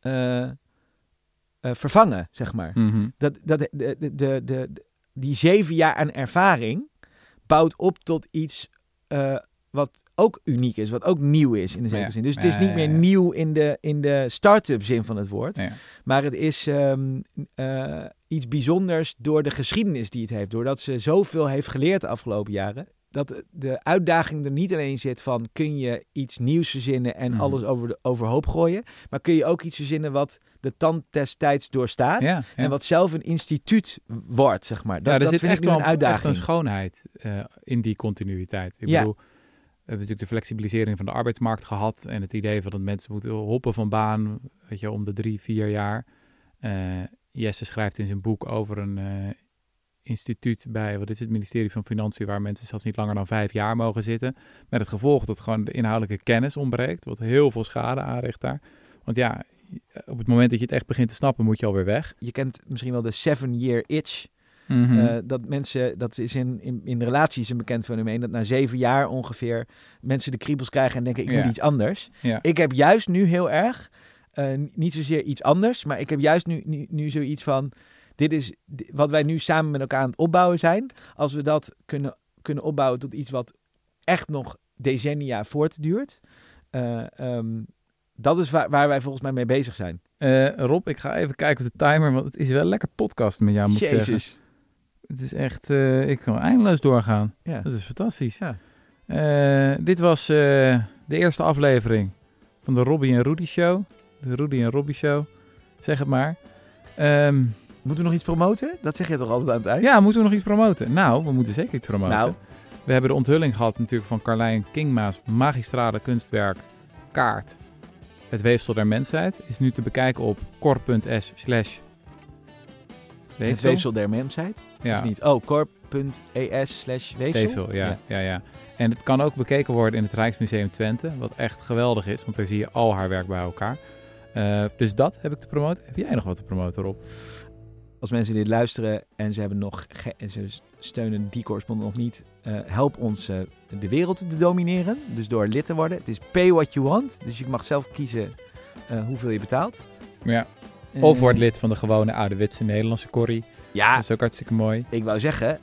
Speaker 1: eh, eh, vervangen, zeg maar.
Speaker 2: Mhm.
Speaker 1: Dat, dat, de, de, de, die zeven jaar aan ervaring bouwt op tot iets eh, wat ook uniek is, wat ook nieuw is in de zekere
Speaker 2: Ja.
Speaker 1: zin. Dus het is niet meer nieuw in de, in de start-up zin van het woord.
Speaker 2: Ja.
Speaker 1: Maar het is ehm, eh, iets bijzonders door de geschiedenis die het heeft. Doordat ze zoveel heeft geleerd de afgelopen jaren. Dat de uitdaging er niet alleen zit van kun je iets nieuws verzinnen en
Speaker 2: Mhm.
Speaker 1: alles over de, overhoop gooien. Maar kun je ook iets verzinnen wat de tand destijds doorstaat.
Speaker 2: Ja, ja.
Speaker 1: En wat zelf een instituut wordt, zeg maar. Dat,
Speaker 2: ja, er
Speaker 1: dat
Speaker 2: zit echt wel
Speaker 1: een
Speaker 2: echt
Speaker 1: uitdaging.
Speaker 2: een schoonheid eh, in die continuïteit. Ik
Speaker 1: Ja.
Speaker 2: bedoel, we hebben natuurlijk de flexibilisering van de arbeidsmarkt gehad en het idee van dat mensen moeten hoppen van baan, weet je, om de drie, vier jaar. Eh, Jesse schrijft in zijn boek over een eh, instituut bij, wat is het, ministerie van Financiën, waar mensen zelfs niet langer dan vijf jaar mogen zitten. Met het gevolg dat gewoon de inhoudelijke kennis ontbreekt, wat heel veel schade aanricht daar. Want ja, op het moment dat je het echt begint te snappen, moet je alweer weg.
Speaker 1: Je kent misschien wel de seven-year itch. Eh, dat mensen, dat is in, in, in relaties een bekend fenomeen, dat na zeven jaar ongeveer mensen de kriebels krijgen en denken ik
Speaker 2: Ja.
Speaker 1: moet iets anders.
Speaker 2: ja.
Speaker 1: Ik heb juist nu heel erg, eh, niet zozeer iets anders, maar ik heb juist nu, nu, nu zoiets van, dit is wat wij nu samen met elkaar aan het opbouwen zijn. Als we dat kunnen, kunnen opbouwen tot iets wat echt nog decennia voortduurt, ehm, dat is waar, waar wij volgens mij mee bezig zijn.
Speaker 2: Eh, Rob, ik ga even kijken op de timer, want het is wel lekker podcast met jou, moet ik zeggen.
Speaker 1: Jezus.
Speaker 2: Het is echt, eh, ik kan eindeloos doorgaan.
Speaker 1: Ja.
Speaker 2: Dat is fantastisch.
Speaker 1: Ja.
Speaker 2: Dit was de eerste aflevering van de Robbie en Rudy Show. De Rudy en Robbie Show. Zeg het maar. Ehm,
Speaker 1: Moeten we nog iets promoten? Dat zeg je toch altijd aan het eind?
Speaker 2: ja, moeten we nog iets promoten? Nou, we moeten zeker iets promoten.
Speaker 1: Nou.
Speaker 2: We hebben de onthulling gehad natuurlijk van Carlijn Kingma's magistrale kunstwerk Kaart. Het weefsel der mensheid is nu te bekijken op cor.s slash
Speaker 1: Het weefsel der mensheid?
Speaker 2: Ja,
Speaker 1: Of niet? Oh, corp.es slash weefsel?
Speaker 2: Weefsel, ja,
Speaker 1: Ja.
Speaker 2: ja. Ja, En het kan ook bekeken worden in het Rijksmuseum Twente, wat echt geweldig is, want daar zie je al haar werk bij elkaar. Eh, dus dat heb ik te promoten. Heb jij nog wat te promoten, Rob?
Speaker 1: Als mensen dit luisteren en ze hebben nog en ze steunen die correspondent nog niet, eh, help ons eh, de wereld te domineren. Dus door lid te worden. Het is pay what you want. Dus je mag zelf kiezen eh, hoeveel je betaalt.
Speaker 2: Ja. Of wordt lid van de gewone ouderwetse Nederlandse corrie.
Speaker 1: Ja,
Speaker 2: Dat is ook hartstikke mooi.
Speaker 1: ik wou zeggen,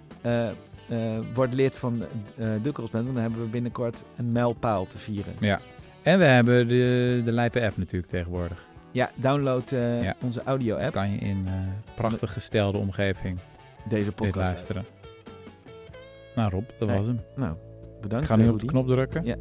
Speaker 1: word lid van Dukkersband. Want dan hebben we binnenkort een mijlpaal te vieren.
Speaker 2: Ja. En we hebben de, de Lijpe app natuurlijk tegenwoordig.
Speaker 1: Ja, download uh, ja. onze audio-app.
Speaker 2: Kan je in uh, prachtig gestelde omgeving
Speaker 1: deze podcast
Speaker 2: luisteren. Nou Rob, dat
Speaker 1: nee.
Speaker 2: was hem.
Speaker 1: Nou, bedankt.
Speaker 2: Ik ga nu op de knop drukken.
Speaker 1: Ja.